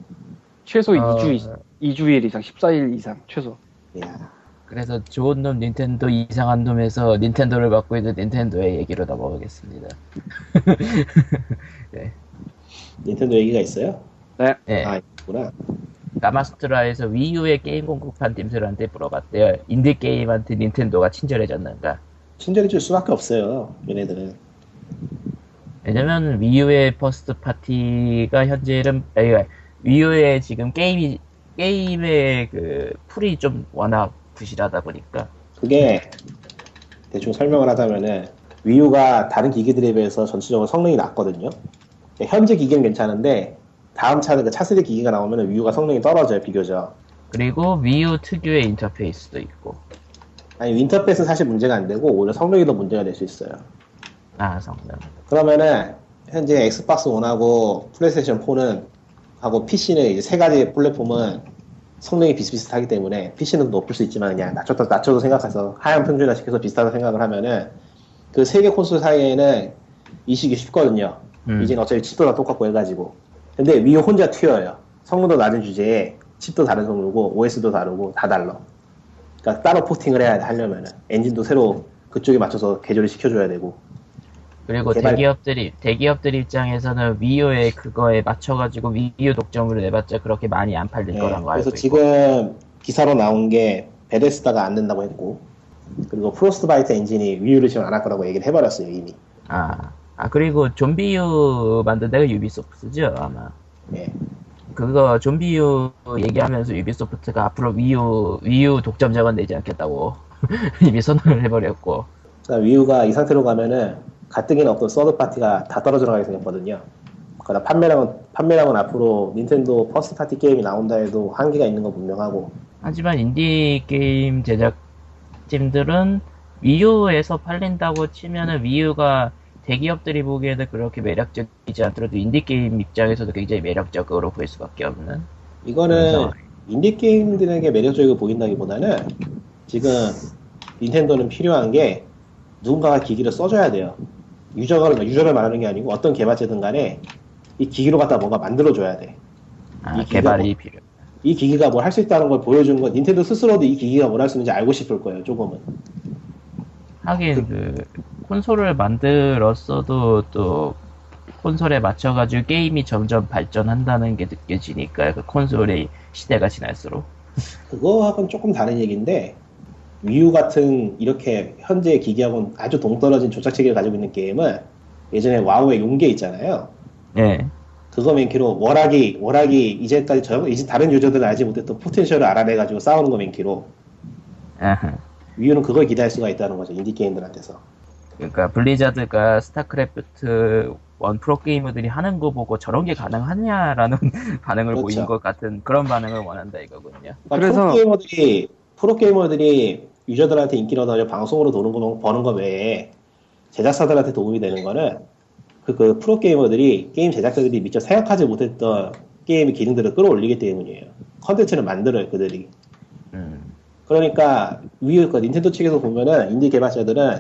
최소 어, 2주 이상. 2주일 이상. 14일 이상. 최소. 야, 그래서 좋은 놈 닌텐도 이상한 놈에서 닌텐도를 맡고 있는 닌텐도의 얘기로 넘어가겠습니다. 닌텐도 얘기가 있어요? 네. 아, 있구나. 가마스트라에서 위유의 게임 공급한 팀들한테 물어봤대요. 인디 게임한테 닌텐도가 친절해졌는가? 친절해질 수밖에 없어요. 얘네들은. 왜냐면 Wii U의 first party가 현재는 아니, Wii U의 지금 게임이 게임의 그 풀이 좀 워낙 부실하다 보니까 그게 대충 설명을 하자면은 Wii U가 다른 기기들에 비해서 전체적으로 성능이 낮거든요. 현재 기기는 괜찮은데 다음 차는 그 차세대 기기가 나오면 Wii U가 성능이 떨어져요 비교적. 그리고 Wii U 특유의 인터페이스도 있고 아니 인터페이스는 사실 문제가 안 되고 오히려 성능이 더 문제가 될 수 있어요. 아 성능 그러면은 현재 Xbox 1하고 플레이스테이션 4는 하고 PC는 이제 세 가지 플랫폼은 성능이 비슷비슷하기 때문에 PC는 높을 수 있지만 그냥 낮춰도 낮춰도 생각해서 하향 평준화 시켜서 비슷하다 생각을 하면은 그 세 개 콘솔 사이에는 이식이 쉽거든요. 음. 이제는 어차피 칩도 다 똑같고 해가지고. 근데 Wii U 혼자 튀어요. 성능도 낮은 주제에 칩도 다른 성능이고 OS도 다르고 다 달라. 그러니까 따로 porting을 해야 돼 하려면은 엔진도 새로 그쪽에 맞춰서 개조를 시켜줘야 되고. 그리고 개발- 대기업들이 대기업들 입장에서는 Wii U의 그거에 맞춰가지고 Wii U 독점으로 내봤자 그렇게 많이 안 팔릴 예, 거란 거 알고 그래서 지금 기사로 나온 게 베데스다가 안 된다고 했고 그리고 Frostbite 엔진이 Wii U를 지원 안 할 거라고 얘기를 해버렸어요 이미. 아, 아 그리고 ZombiU 만든 데가 유비소프트죠 아마 예. 그거 ZombiU 얘기하면서 유비소프트가 앞으로 Wii U Wii U 독점작은 내지 않겠다고 이미 선언을 해버렸고 그러니까 Wii U가 이 상태로 가면은 가뜩이나 없던 서드 파티가 다 떨어져 나가게 생겼거든요. 그러나 판매량은 판매량은 앞으로 닌텐도 first party 게임이 나온다 해도 한계가 있는 건 분명하고 하지만 인디 게임 제작팀들은 위유에서 팔린다고 치면은 위유가 대기업들이 보기에는 그렇게 매력적이지 않더라도 인디 게임 입장에서도 굉장히 매력적으로 보일 수밖에 없는 이거는 그래서- 인디 게임들에게 매력적이고 보인다기보다는 지금 닌텐도는 필요한 게 누군가가 기기를 써줘야 돼요. 유저가 유저를 말하는 게 아니고 어떤 개발자든 간에 이 기기로 갖다 뭔가 만들어줘야 돼. 아, 개발이 뭐- 필요. 이 기기가 뭘 할 수 있다는 걸 보여주는 건 닌텐도 스스로도 이 기기가 뭘 할 수 있는지 알고 싶을 거예요. 조금은. 하긴 그 콘솔을 만들었어도 또 콘솔에 맞춰가지고 게임이 점점 발전한다는 게 느껴지니까 그 콘솔의 시대가 지날수록 그거하고는 조금 다른 얘기인데 위유 같은 이렇게 현재 기기하고는 아주 동떨어진 조작 체계를 가지고 있는 게임은 예전에 와우의 용계 있잖아요. 예 그거 맨키로 워낙이 워낙이 이제까지 저 이제 다른 유저들은 알지 못했던 포텐셜을 알아내가지고 싸우는 거 맨키로. 위유는 그걸 기대할 수가 있다는 거죠 인디 게임들한테서. 그러니까 블리자드가 스타크래프트 원 프로게이머들이 하는 거 보고 저런 게 가능하냐라는 반응을 그렇죠. 보인 것 같은 그런 반응을 원한다 이거군요. 그러니까 그래서- 프로게이머들이 프로게이머들이 유저들한테 인기를 얻어 방송으로 도는 거 버는 거 외에 제작사들한테 도움이 되는 거는 그, 그 프로게이머들이 게임 제작자들이 미처 생각하지 못했던 게임의 기능들을 끌어올리기 때문이에요. 컨텐츠를 만들어요 그들이. 음. 그러니까 위에 그 닌텐도 측에서 보면은 인디 개발자들은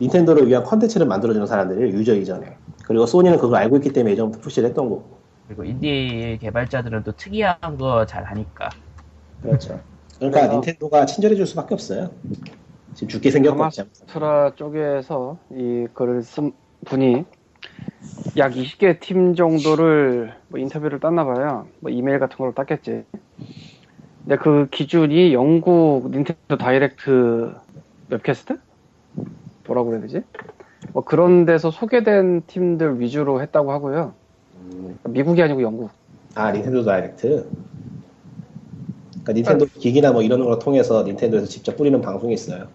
닌텐도를 위한 컨텐츠를 만들어주는 사람들이에요 유저 이전에. 그리고 소니는 그걸 알고 있기 때문에 예전부터 push를 했던 거고. 그리고 인디 개발자들은 또 특이한 거 잘 하니까 그렇죠. 그러니까 그래서- 닌텐도가 친절해질 수밖에 없어요. 지금 죽게 생겼겠죠. 트라 쪽에서 이 글을 쓴 분이 약 20개 팀 정도를 뭐 인터뷰를 땄나 봐요. 뭐 이메일 같은 걸로 땄겠지. 근데 그 기준이 영국 닌텐도 다이렉트 webcast? 뭐라고 그래야 되지? 뭐 그런 데서 소개된 팀들 위주로 했다고 하고요. 음, 미국이 아니고 영국. 아 닌텐도 다이렉트. 그러니까 닌텐도 기기나 뭐 이런 걸 통해서 닌텐도에서 직접 뿌리는 방송이 있어요.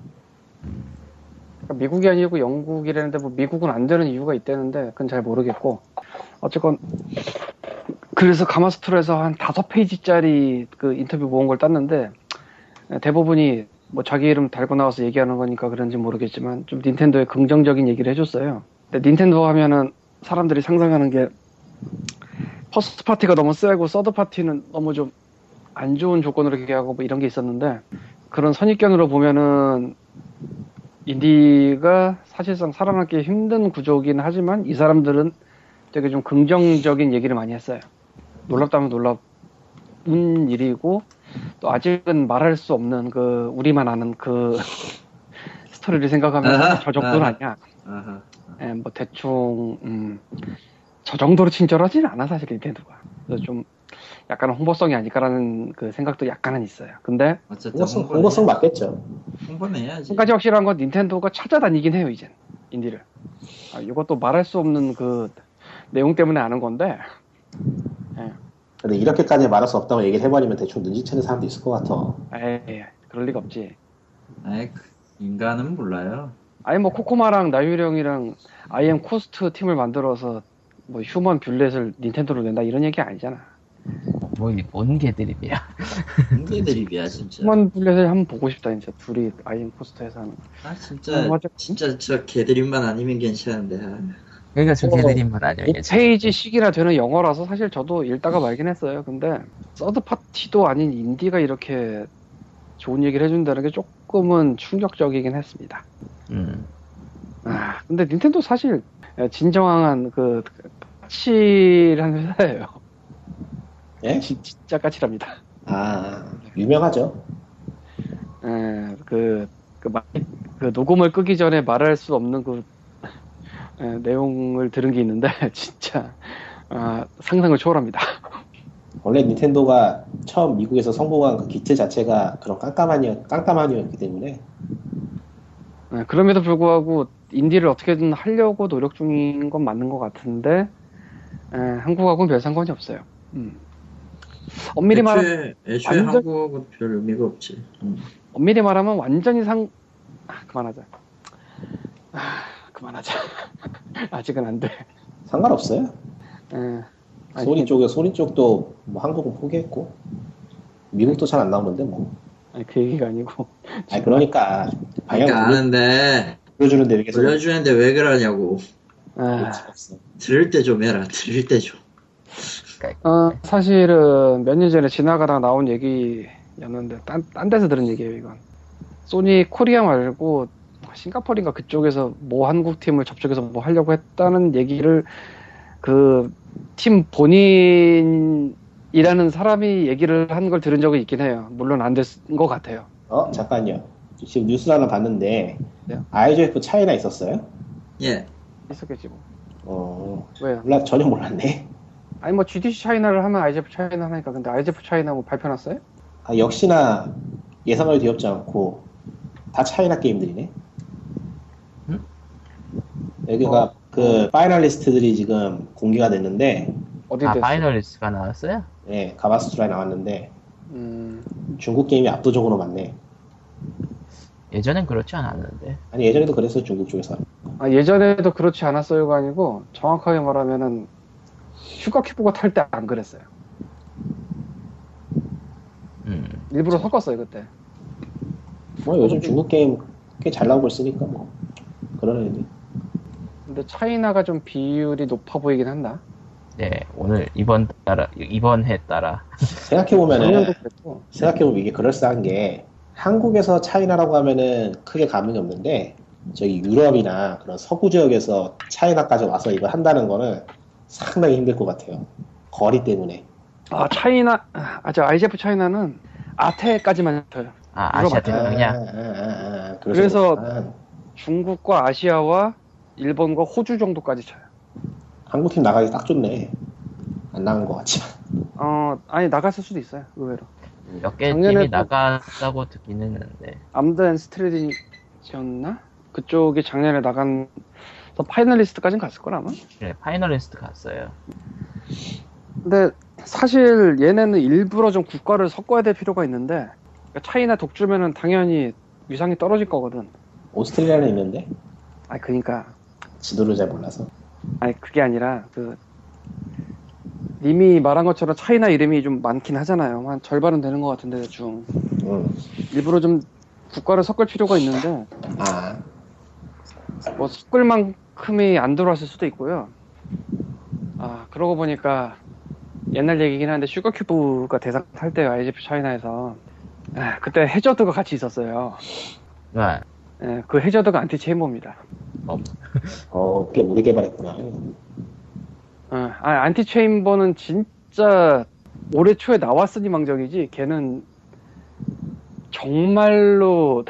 그러니까 미국이 아니고 영국이라는데 뭐 미국은 안 되는 이유가 있다는데 그건 잘 모르겠고 어쨌건 그래서 Gamasutra에서 한 다섯 페이지짜리 그 인터뷰 모은 걸 땄는데 대부분이 뭐 자기 이름 달고 나와서 얘기하는 거니까 그런지 모르겠지만 좀 닌텐도의 긍정적인 얘기를 해줬어요. 근데 닌텐도 하면은 사람들이 상상하는 게 first party가 너무 세고 서드 파티는 너무 좀 안 좋은 조건으로 얘기하고 뭐 이런 게 있었는데 그런 선입견으로 보면은 인디가 사실상 살아남기 힘든 구조긴 하지만 이 사람들은 되게 좀 긍정적인 얘기를 많이 했어요. 놀랍다면 놀랍은 일이고 또 아직은 말할 수 없는 그 우리만 아는 그 스토리를 생각하면 저 정도는. 아니야. 예, 뭐 대충 음, 저 정도로 친절하지는 않아 사실 닌텐도가. 그래서 좀 약간 홍보성이 아닐까라는 그 생각도 약간은 있어요. 근데 어쨌든 홍보성, 홍보성 맞겠죠. 홍보는 해야지. 한 가지 확실한 건 닌텐도가 찾아다니긴 해요 이젠 인디를. 아, 이것도 말할 수 없는 그 내용 때문에 아는 건데 근데 이렇게까지 말할 수 없다고 얘기를 해버리면 대충 눈치채는 사람도 있을 것 같아. 에이 그럴 리가 없지. 아이, 그 인간은 몰라요. 아니 뭐 코코마랑 나유령이랑 IM 코스트 팀을 만들어서 뭐 휴먼 뷰렛을 닌텐도로 낸다 이런 얘기 아니잖아. 뭐뭔 개드립이야. 이게 드립이야 진짜. 휴먼 뷰렛을 한번 보고 싶다 진짜 둘이 IM 코스트에서 하는. 아 진짜 어, 맞아. 진짜 저 개드립만 아니면 괜찮은데. 아. 그러니까 저 어, 개드립만 아니면 괜찮아. 5페이지씩이나 되는 영어라서 사실 저도 읽다가 말긴 했어요. 근데 서드 파티도 아닌 인디가 이렇게 좋은 얘기를 해준다는 게 조금은 충격적이긴 했습니다. 음. 아, 근데 닌텐도 사실 진정한 그 까칠한 회사예요. 예? 진- 진짜 까칠합니다. 아 유명하죠. 에, 그, 그, 마- 그 녹음을 끄기 전에 말할 수 없는 그 에, 내용을 들은 게 있는데 진짜 아, 상상을 초월합니다. 원래 닌텐도가 처음 미국에서 성공한 그 기트 자체가 그런 깜깜한 깜깜한이었기 때문에 네, 그럼에도 불구하고 인디를 어떻게든 하려고 노력 중인 건 맞는 것 같은데 에, 한국하고는 별 상관이 없어요. 음. 엄밀히 말 애초에, 애초에 완전- 한국은 별 의미가 없지. 음. 엄밀히 말하면 완전히 상 아, 그만하자. 아, 그만하자. 아직은 안 돼. 상관없어요. 에, 아니, 소니 쪽에 소니 쪽도 뭐 한국은 포기했고 미국도 잘 안 나오는데 뭐. 아니, 그 얘기가 아니고 아니 그러니까 방향 그러니까 아는데 돌려주는데 왜 계속 돌려주는데 왜 그러냐고. 아. 들을 때 좀 해라. 들을 때 좀. 어, 사실은 몇 년 전에 지나가다가 나온 얘기였는데 딴, 딴 데서 들은 얘기예요 이건 소니 코리아 말고 싱가포르인가 그쪽에서 모 한국 팀을 접촉해서 뭐 하려고 했다는 얘기를 그 팀 본인이라는 사람이 얘기를 한 걸 들은 적이 있긴 해요 물론 안 됐은 것 같아요 어 잠깐요. 지금 뉴스 하나 봤는데 네. IGF China 있었어요? 예. 있었겠지 뭐 어 왜요? 몰라 전혀 몰랐네. 아니 뭐 GDC China를 하면 IGF China 하니까 근데 IGF China 뭐 발표 났어요? 아, 역시나 예상을 뒤엎지 않고 다 China 게임들이네. 응? 여기가 어. 그 finalist들이 지금 공개가 됐는데, 어디 아 됐어? finalist가 나왔어요? 예, Gamasutra에 나왔는데 음, 중국 게임이 압도적으로 많네. 예전엔 그렇지 않았는데. 아니 예전에도 그랬어 중국 쪽에서. 아, 예전에도 그렇지 않았어요가 아니고 정확하게 말하면은 슈가 큐브가 탈 때 안 그랬어요. 음. 일부러 섞었어요 그때. 뭐 요즘 중국 게임 꽤 잘 나오고 있으니까 뭐 그런 애들. 근데 China가 좀 비율이 높아 보이긴 한다. 네 오늘 이번 따라 이번 해 따라 생각해 보면은 작년도 그랬고. 생각해 보면 이게 그럴싸한 게 한국에서 차이나라고 하면은 크게 감흥이 없는데 저기 유럽이나 그런 서구 지역에서 차이나까지 와서 이걸 한다는 거는 상당히 힘들 것 같아요. 거리 때문에. 아 차이나, 아저 IGF 차이나는 아테까지만 쳐요. 아, 아시아 태평양. 아, 아, 아, 아, 그래서- 그렇구나. 중국과 아시아와 일본과 호주 정도까지 쳐요. 한국 팀 나가기 딱 좋네. 안 나간 것 같지만. 어, 아니 나갔을 수도 있어요. 의외로. 몇개 작년에 팀이 또- 나갔다고 듣긴 했는데. 암드앤 스트레디지였나? 그쪽이 작년에 나간 서 finalist까지는 갔을 거라 아마. 그래, finalist 갔어요. 근데 사실 얘네는 일부러 좀 국가를 섞어야 될 필요가 있는데 그러니까 China 독주면은 당연히 위상이 떨어질 거거든. 오스트레일리아는 있는데 아니 그러니까 지도를 잘 몰라서. 아니 그게 아니라 그 님이 말한 것처럼 차이나 이름이 좀 많긴 하잖아요. 한 절반은 되는 것 같은데 대충 응. 일부러 좀 국가를 섞을 필요가 있는데 아, 뭐 섞을 만큼이 안 들어왔을 수도 있고요. 아 그러고 보니까 옛날 얘기긴 한데 슈거큐브가 대상 탈 때요 IGF 차이나에서 아, 그때 Hazard가 같이 있었어요. 네. 예, 그 Hazard가 Antichamber입니다. 어, 꽤 오래 개발했구나. 어, 아, Antichamber는 진짜 올해 초에 나왔으니 망정이지 걔는 정말로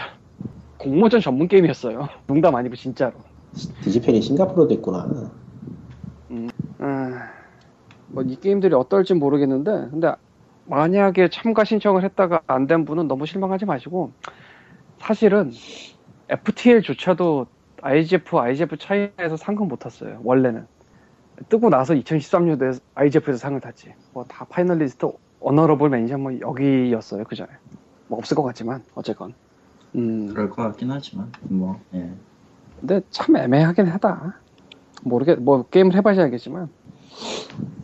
공모전 전문 게임이었어요. 농담 아니고 진짜로. 디지펠이 싱가포르도 있구나. 뭐이 게임들이 어떨지 모르겠는데 근데 만약에 참가 신청을 했다가 안 된 분은 너무 실망하지 마시고 사실은 FTL조차도 IGF, IGF China에서 상금 못 탔어요. 원래는 뜨고 나서 2013년도에 IGF에서 상을 탔지. 뭐 다 finalist honorable mention 뭐 여기였어요 그 전에. 뭐 없을 것 같지만 어쨌건. 음 그럴 것 같긴 하지만 뭐 예. 근데 참 애매하긴 하다. 모르겠 뭐 게임을 해봐야 알겠지만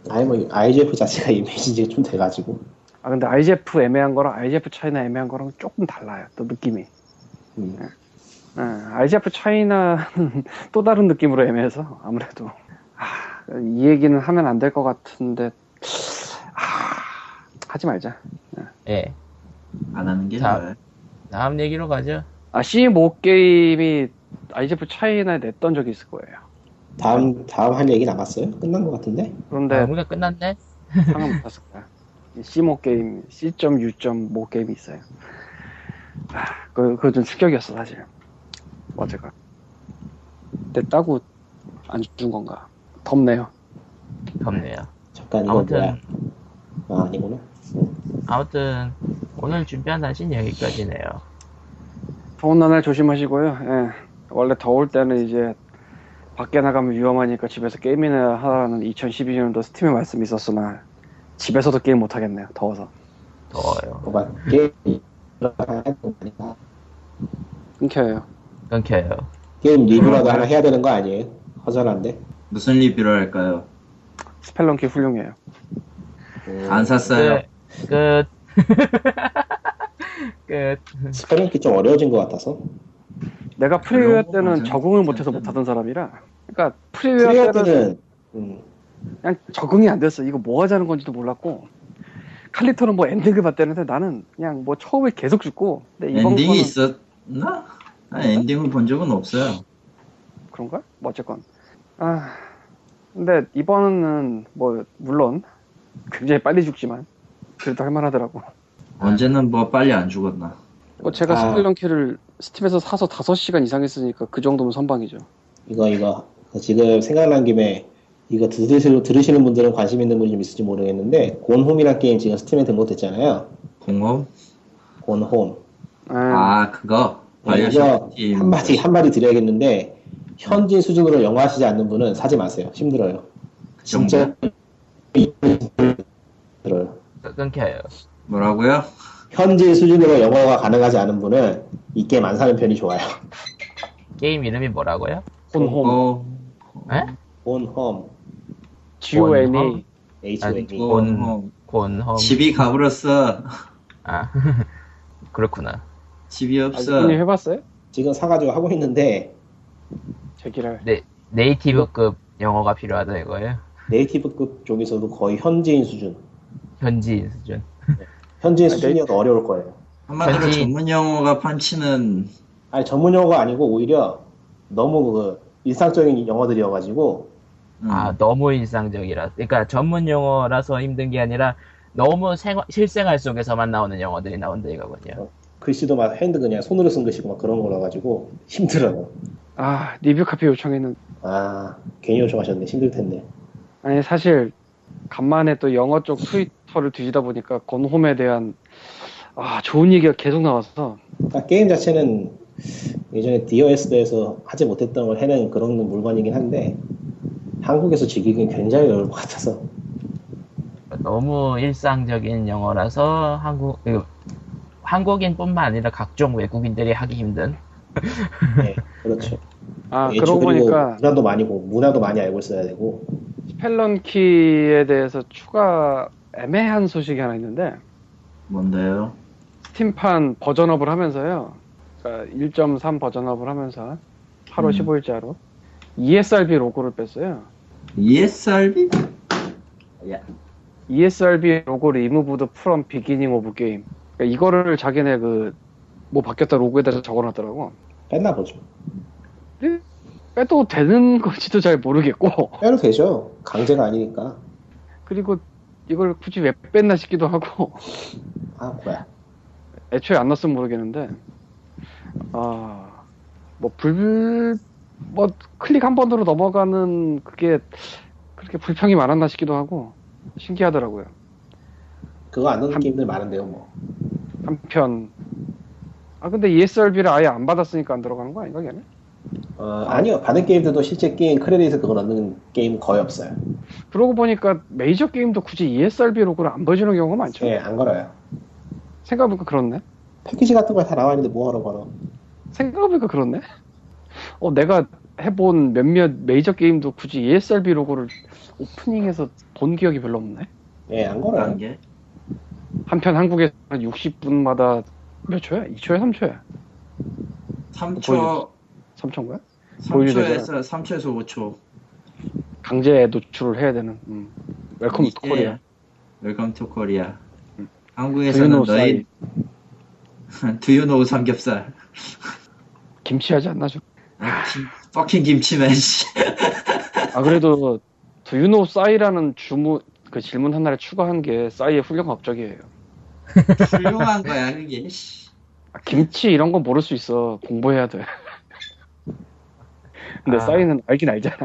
아니 뭐 IGF 자체가 이미지가 좀 돼가지고. 아 근데 IGF 애매한 거랑 IGF 차이나 애매한 거랑 조금 달라요. 또 느낌이. 음. 예, IGF 차이나는 또 다른 느낌으로 애매해서 아무래도 아, 이 얘기는 하면 안 될 것 같은데 아, 하지 말자. 예. 안 하는 게 자. 나아요. 다음 얘기로 가죠. 아 C5 게임이 IGF 차이나에 냈던 적이 있을 거예요. 다음 다음 할 얘기 남았어요? 끝난 것 같은데? 그런데 아, 우리가 끝났네? 상을 못 탔을 거야. C5 게임, C.U.5 게임이 있어요. 아, 그, 그거 좀 충격이었어, 사실. 어제가. 냈다고 안 준 건가? 덥네요. 덥네요. 잠깐 이거 아무튼, 뭐야? 아 아니구나. 아무튼, 오늘 준비한 단신 여기까지네요. 더운 나날 조심하시고요. 예. 원래 더울 때는 이제 밖에 나가면 위험하니까 집에서 게임이나 하라는 2012년도 스팀의 말씀이 있었으나 집에서도 게임 못 하겠네요. 더워서. 더워요. 뭐가 게임 아닌가? 끊겨요. 끊겨요. 게임 리뷰라도 하나 해야 되는 거 아니에요? 허전한데. 무슨 리뷰를 할까요? Spelunky 훌륭해요. 음, 안 샀어요. 끝. 끝. Spelunky 좀 어려워진 것 같아서. 내가 프리웨어 때는. 적응을 못해서. 못하던 사람이라. 그러니까 프리웨어 프리어 때는 때는 음, 그냥 적응이 안 됐어. 이거 뭐 하자는 건지도 몰랐고. 칼리터는 뭐 엔딩을 봤다는데 나는 그냥 뭐 처음에 계속 죽고. 근데 이번 엔딩이 거는 있었나? 아, 엔딩을 본 적은 없어요. 그런가? 뭐 어쨌건. 아, 근데 이번은 뭐 물론 굉장히 빨리 죽지만 그래도 할만하더라고. 언제는 뭐 빨리 안 죽었나? 뭐 제가 아. 스펠런키를 스팀에서 사서 5시간 이상 했으니까 그 정도면 선방이죠. 이거 이거 지금 생각난 김에 이거 들으시는, 들으시는 분들은 관심 있는 분이 좀 있을지 모르겠는데 곤홈이라는 게임 지금 스팀에 등록됐잖아요. 공업? 곤홈. 아, 아, 그거. 네, 이거 팀. 한마디 한 마디 드려야겠는데 현진 수준으로 영어 하시지 않는 분은 사지 마세요. 힘들어요. 진짜 들어요. 끊겨요. 뭐라고요? 현진 수준으로 영어가 가능하지 않은 분은 이 게임 안 사는 편이 좋아요. 게임 이름이 뭐라고요? 곤홈, 어, 에? 곤홈, G-O-N-E. 곤홈? H-O-N-E. 곤- 곤홈. 곤홈. 집이 가버렸어. 아, 그렇구나. 집이 아, 없어. 분이 해봤어요? 지금 사가지고 하고 있는데 제기를. 네이티브급 영어가 필요하다 이거예요? 네이티브급 쪽에서도 거의 현지인 수준. 현지인 수준. 현지인 아, 수준이어도 어려울 거예요. 한마디로 현지- 전문 영어가 판치는 아니 전문 영어가 아니고 오히려 너무 그 일상적인 영어들이어가지고 음, 아, 너무 일상적이라. 그러니까 전문 용어라서 힘든 게 아니라 너무 생활, 실생활 속에서만 나오는 영어들이 나온다 이거군요. 글씨도 막 hand 그냥 손으로 쓴 글씨고 막 그런 거라 가지고 힘들어요. 아 review copy 요청했는데 아 괜히 요청하셨네 힘들 텐데. 아니 사실 간만에 또 영어 쪽 트위터를 뒤지다 보니까 Gone Home에 대한 아 좋은 얘기가 계속 나와서 그러니까 게임 자체는 예전에 DOS에서 하지 못했던 걸 해낸 그런 물건이긴 한데 한국에서 즐기긴 굉장히 어려울 것 같아서 너무 일상적인 영어라서 한국 그, 한국인뿐만 아니라 각종 외국인들이 하기 힘든 네, 그렇죠. 아 애초 그러고 보니까 문화도 많이 고 문화도 많이 알고 있어야 되고 스펠런키에 대해서 추가 애매한 소식이 하나 있는데 뭔데요? 스팀판 버전업을 하면서요. 그러니까 1.3 버전업을 하면서 8월 음. 15일자로 ESRB 로고를 뺐어요. ESRB? 야, ESRB 로고 리무브드 프롬 비기닝 오브 게임. 그러니까 이거를 자기네 그 뭐 바뀌었다 로고에다 적어놨더라고. 뺐나 보죠. 빼도 되는 건지도 잘 모르겠고 빼도 되죠. 강제가 아니니까. 그리고 이걸 굳이 왜 뺐나 싶기도 하고 아 뭐야. 애초에 안 넣었으면 모르겠는데 아 뭐 불 뭐 클릭 한 번으로 넘어가는 그게 그렇게 불평이 많았나 싶기도 하고 신기하더라고요. 그거 안 넣는 한- 게임들 많은데요 뭐. 한편 아 근데 ESRB를 아예 안 받았으니까 안 들어가는 거 아닌가 걔네? 어, 아니요. 받은 게임들도 실제 게임 크레딧에 그거 넣는 게임 거의 없어요. 그러고 보니까 메이저 게임도 굳이 ESRB 로고를 안 보여주는 경우가 많죠. 예, 안 걸어요. 생각해보니까 그렇네. 패키지 같은 거 다 나와 있는데 뭐하러 걸어. 생각해보니까 그렇네. 어 내가 해본 몇몇 메이저 게임도 굳이 ESRB 로고를 오프닝에서 본 기억이 별로 없네. 예, 안 걸어요. 단계? 한편 한국에서 한 60분마다 몇 초야? 2초야? 3초야? 3초, 3초인가요? 3초에서, 3초에서 5초. 강제 노출을 해야 되는. 음. Welcome to Korea. Welcome to Korea. 음. 한국에서는 두유노 너희, 두유노 삼겹살. 김치 하지 않나 좀. 아, 김, fucking 김치맨, 씨. 아 그래도 do you know 싸이라는 주문 그 질문 하나를 추가한 게 싸이의 훌륭한 업적이에요. 훌륭한 거야, 그게, 씨. 아, 김치 이런 건 모를 수 있어. 공부해야 돼. 근데 아. 싸이는 알긴 알잖아.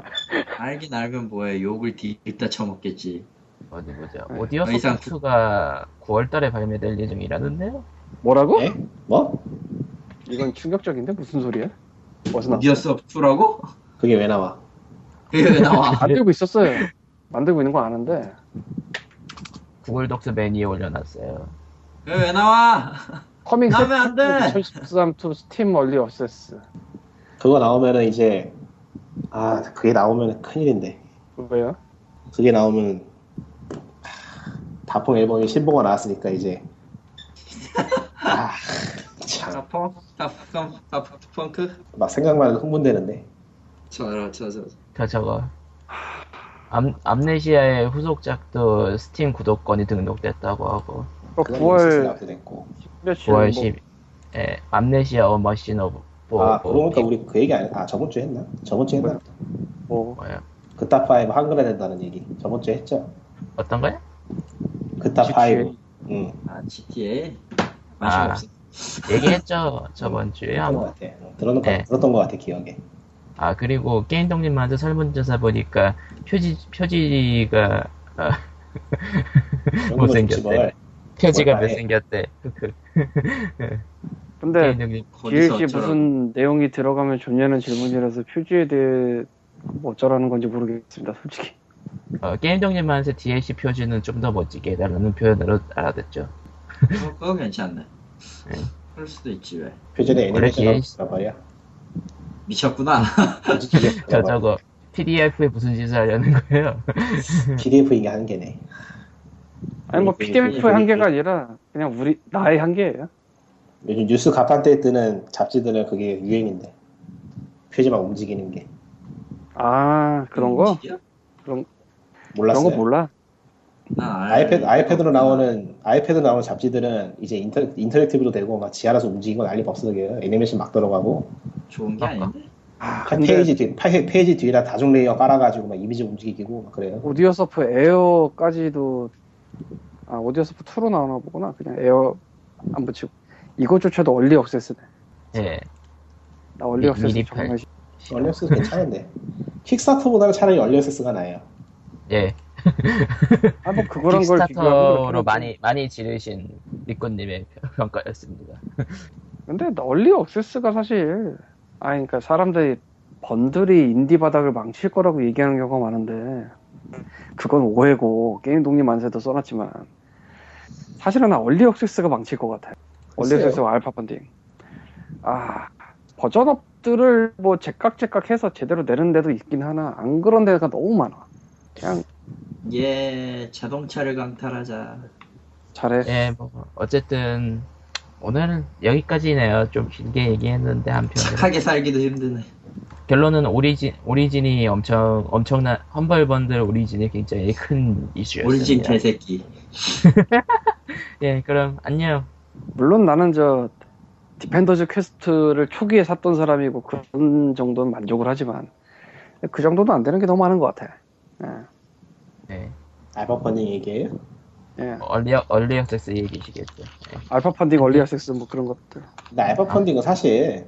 알긴 알면 뭐해. 욕을 뒤집다 쳐먹겠지. 어디 보자. 네. 오디오 소프트가 9월달에 발매될 예정이라는데요. 뭐라고? 예? 뭐? 이건 충격적인데 무슨 소리야? 어디서 나? 어디였어? 투라고? 그게 왜 나와? 그게 왜 나와? 만들고 있었어요. 만들고 있는 거 아는데 구글 독스 매니에 올려놨어요. 왜 나와? 커밍 나오면 안 돼! 2013 to 스팀 얼리 어세스 그거 나오면은 이제 아 그게 나오면 큰일인데 왜요? 그게 나오면 다폰 앨범이 신보가 나왔으니까 이제 아참막 다펑? 다펑? 다펑? 펑크? 생각만 해도 흥분되는데 저, 저, 저. 저 저거 암, 암네시아의 후속작도 스팀 구독권이 등록됐다고 하고 그 그건 9월 나도 됐고 며칠 9월 10 예, Amnesia A Machine of 뭐, 아 뭐, 그러고 보니까 우리 그 얘기 안, 아 저번 주에 했나? 저번 주에 했나? 뭐 뭐야 그타 five 한글화 된다는 얘기 저번 주에 했죠? 어떤 거야? 그타. five 응 아, GTA. 아. 얘기했죠 저번 주에 들었던 것 같아 네. 것, 들었던 것 같아 기억에 아 그리고 게임 독립만도 설문조사 보니까 표지 표지가 아, 좋지, 못생겼대 뭘. 표지가. 못생겼대. 근데 DLC. 무슨 내용이 들어가면 좋냐는 질문이라서 표지에 대해 뭐 어쩌라는 건지 모르겠습니다 솔직히 어, 게임 독립만에서 DLC 표지는 좀 더 멋지게 해달라는 표현으로 알아듣죠 그거, 그거 괜찮네. 네. 그럴 수도 있지, 왜. 애니메이션이란 뒤에 말이야 미쳤구나. 저 저거 PDF에 무슨 짓을 하려는 거예요? PDF인 게 한계네 아니 뭐 그- PDF의 그- 한계가 아니라 그냥 우리 나의 한계예요 요즘 뉴스 가판대에 뜨는 잡지들은 그게 유행인데 표지만 움직이는 게 아 그런 거? 움직여? 그런 몰랐어요 거 몰라 나 알- 아이패드, 아이패드로 나오는 아이패드로 나오는 잡지들은 이제 인터, 인터랙티브도 되고 막 지하라서 움직이고 난리 법석이에요 애니메이션 막 들어가고 좋은 게 아닌데? 아, 근데 페이지 뒤 페이지, 페이지 뒤에다 다중 레이어 깔아가지고 막 이미지 움직이고 막 그래요 Audiosurf Air까지도 아 Audiosurf 2로 나오나 보구나 그냥 에어 안 붙이고 이거조차도 early access네. 예. 나 early 미- access. 정말 싫- early access 괜찮은데 Kickstarter보다는 차라리 early access가 나아요. 예. 아, 뭐걸 비교하면 Kickstarter로 많이 많이 지르신 리코님의 평가였습니다. 근데 early access가 사실 아 그러니까 사람들이 번들이 인디 바닥을 망칠 거라고 얘기하는 경우가 많은데 그건 오해고 게임 독립 만세도 써놨지만 사실은 나 early access가 망칠 것 같아요. Early. access와 alpha funding. 아 버전업들을 뭐 제깍제깍 해서 제대로 내는 데도 있긴 하나 안 그런 데가 너무 많아. 그냥 예, 자동차를 강탈하자. 잘해. 예, 뭐 어쨌든 오늘은 여기까지네요. 좀 길게 얘기했는데 한편으로 착하게 살기도 힘드네. 결론은 Origin Origin이 엄청 엄청난 Humble Bundle Origin이 굉장히 큰 이슈였습니다. Origin 개새끼. 예, 그럼 안녕. 물론 나는 저 Defender's Quest를 초기에 샀던 사람이고 그런 정도는 만족을 하지만 그 정도는 안 되는 게 너무 많은 것 같아. 예. 네. alpha funding 얘기예요? 예. early early access 얘기시겠죠. 예. alpha funding, early access 뭐 그런 것들. 근데 alpha funding은 사실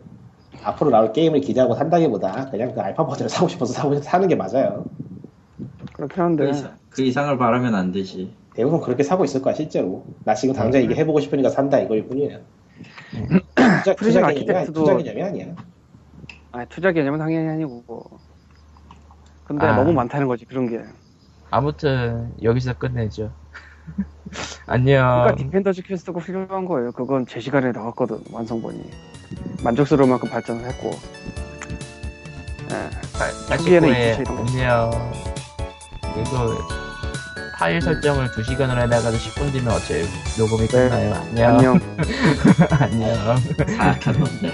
앞으로 나올 게임을 기대하고 산다기보다 그냥 그 알파 버전을 사고 싶어서 사고 사는 게 맞아요. 그렇긴 그, 한데 이상, 그 이상을 바라면 안 되지. 대부분 그렇게 사고 있을 거야 실제로. 나 지금 당장 이게 해보고 싶으니까 산다 이거일 뿐이에요. 투자, Prison 투자 개념이, 아니- Architect도- 투자 개념이 아니야. 아니, 투자 개념은 당연히 아니고. 근데 아. 너무 많다는 거지 그런 게. 아무튼 여기서 끝내죠. 안녕. 그러니까 Defender's Quest가 훌륭한 거예요. 그건 제 시간에 나왔거든 완성본이. 만족스러울 만큼 발전을 했고. 예. 초기에는 89회 이치 차이도 안녕. 그리고 파일 설정을 2시간을 해나가도 10분 뒤면 어차피 녹음이 네. 끝나요. 안녕. 안녕. 안녕. 사악한 놈들.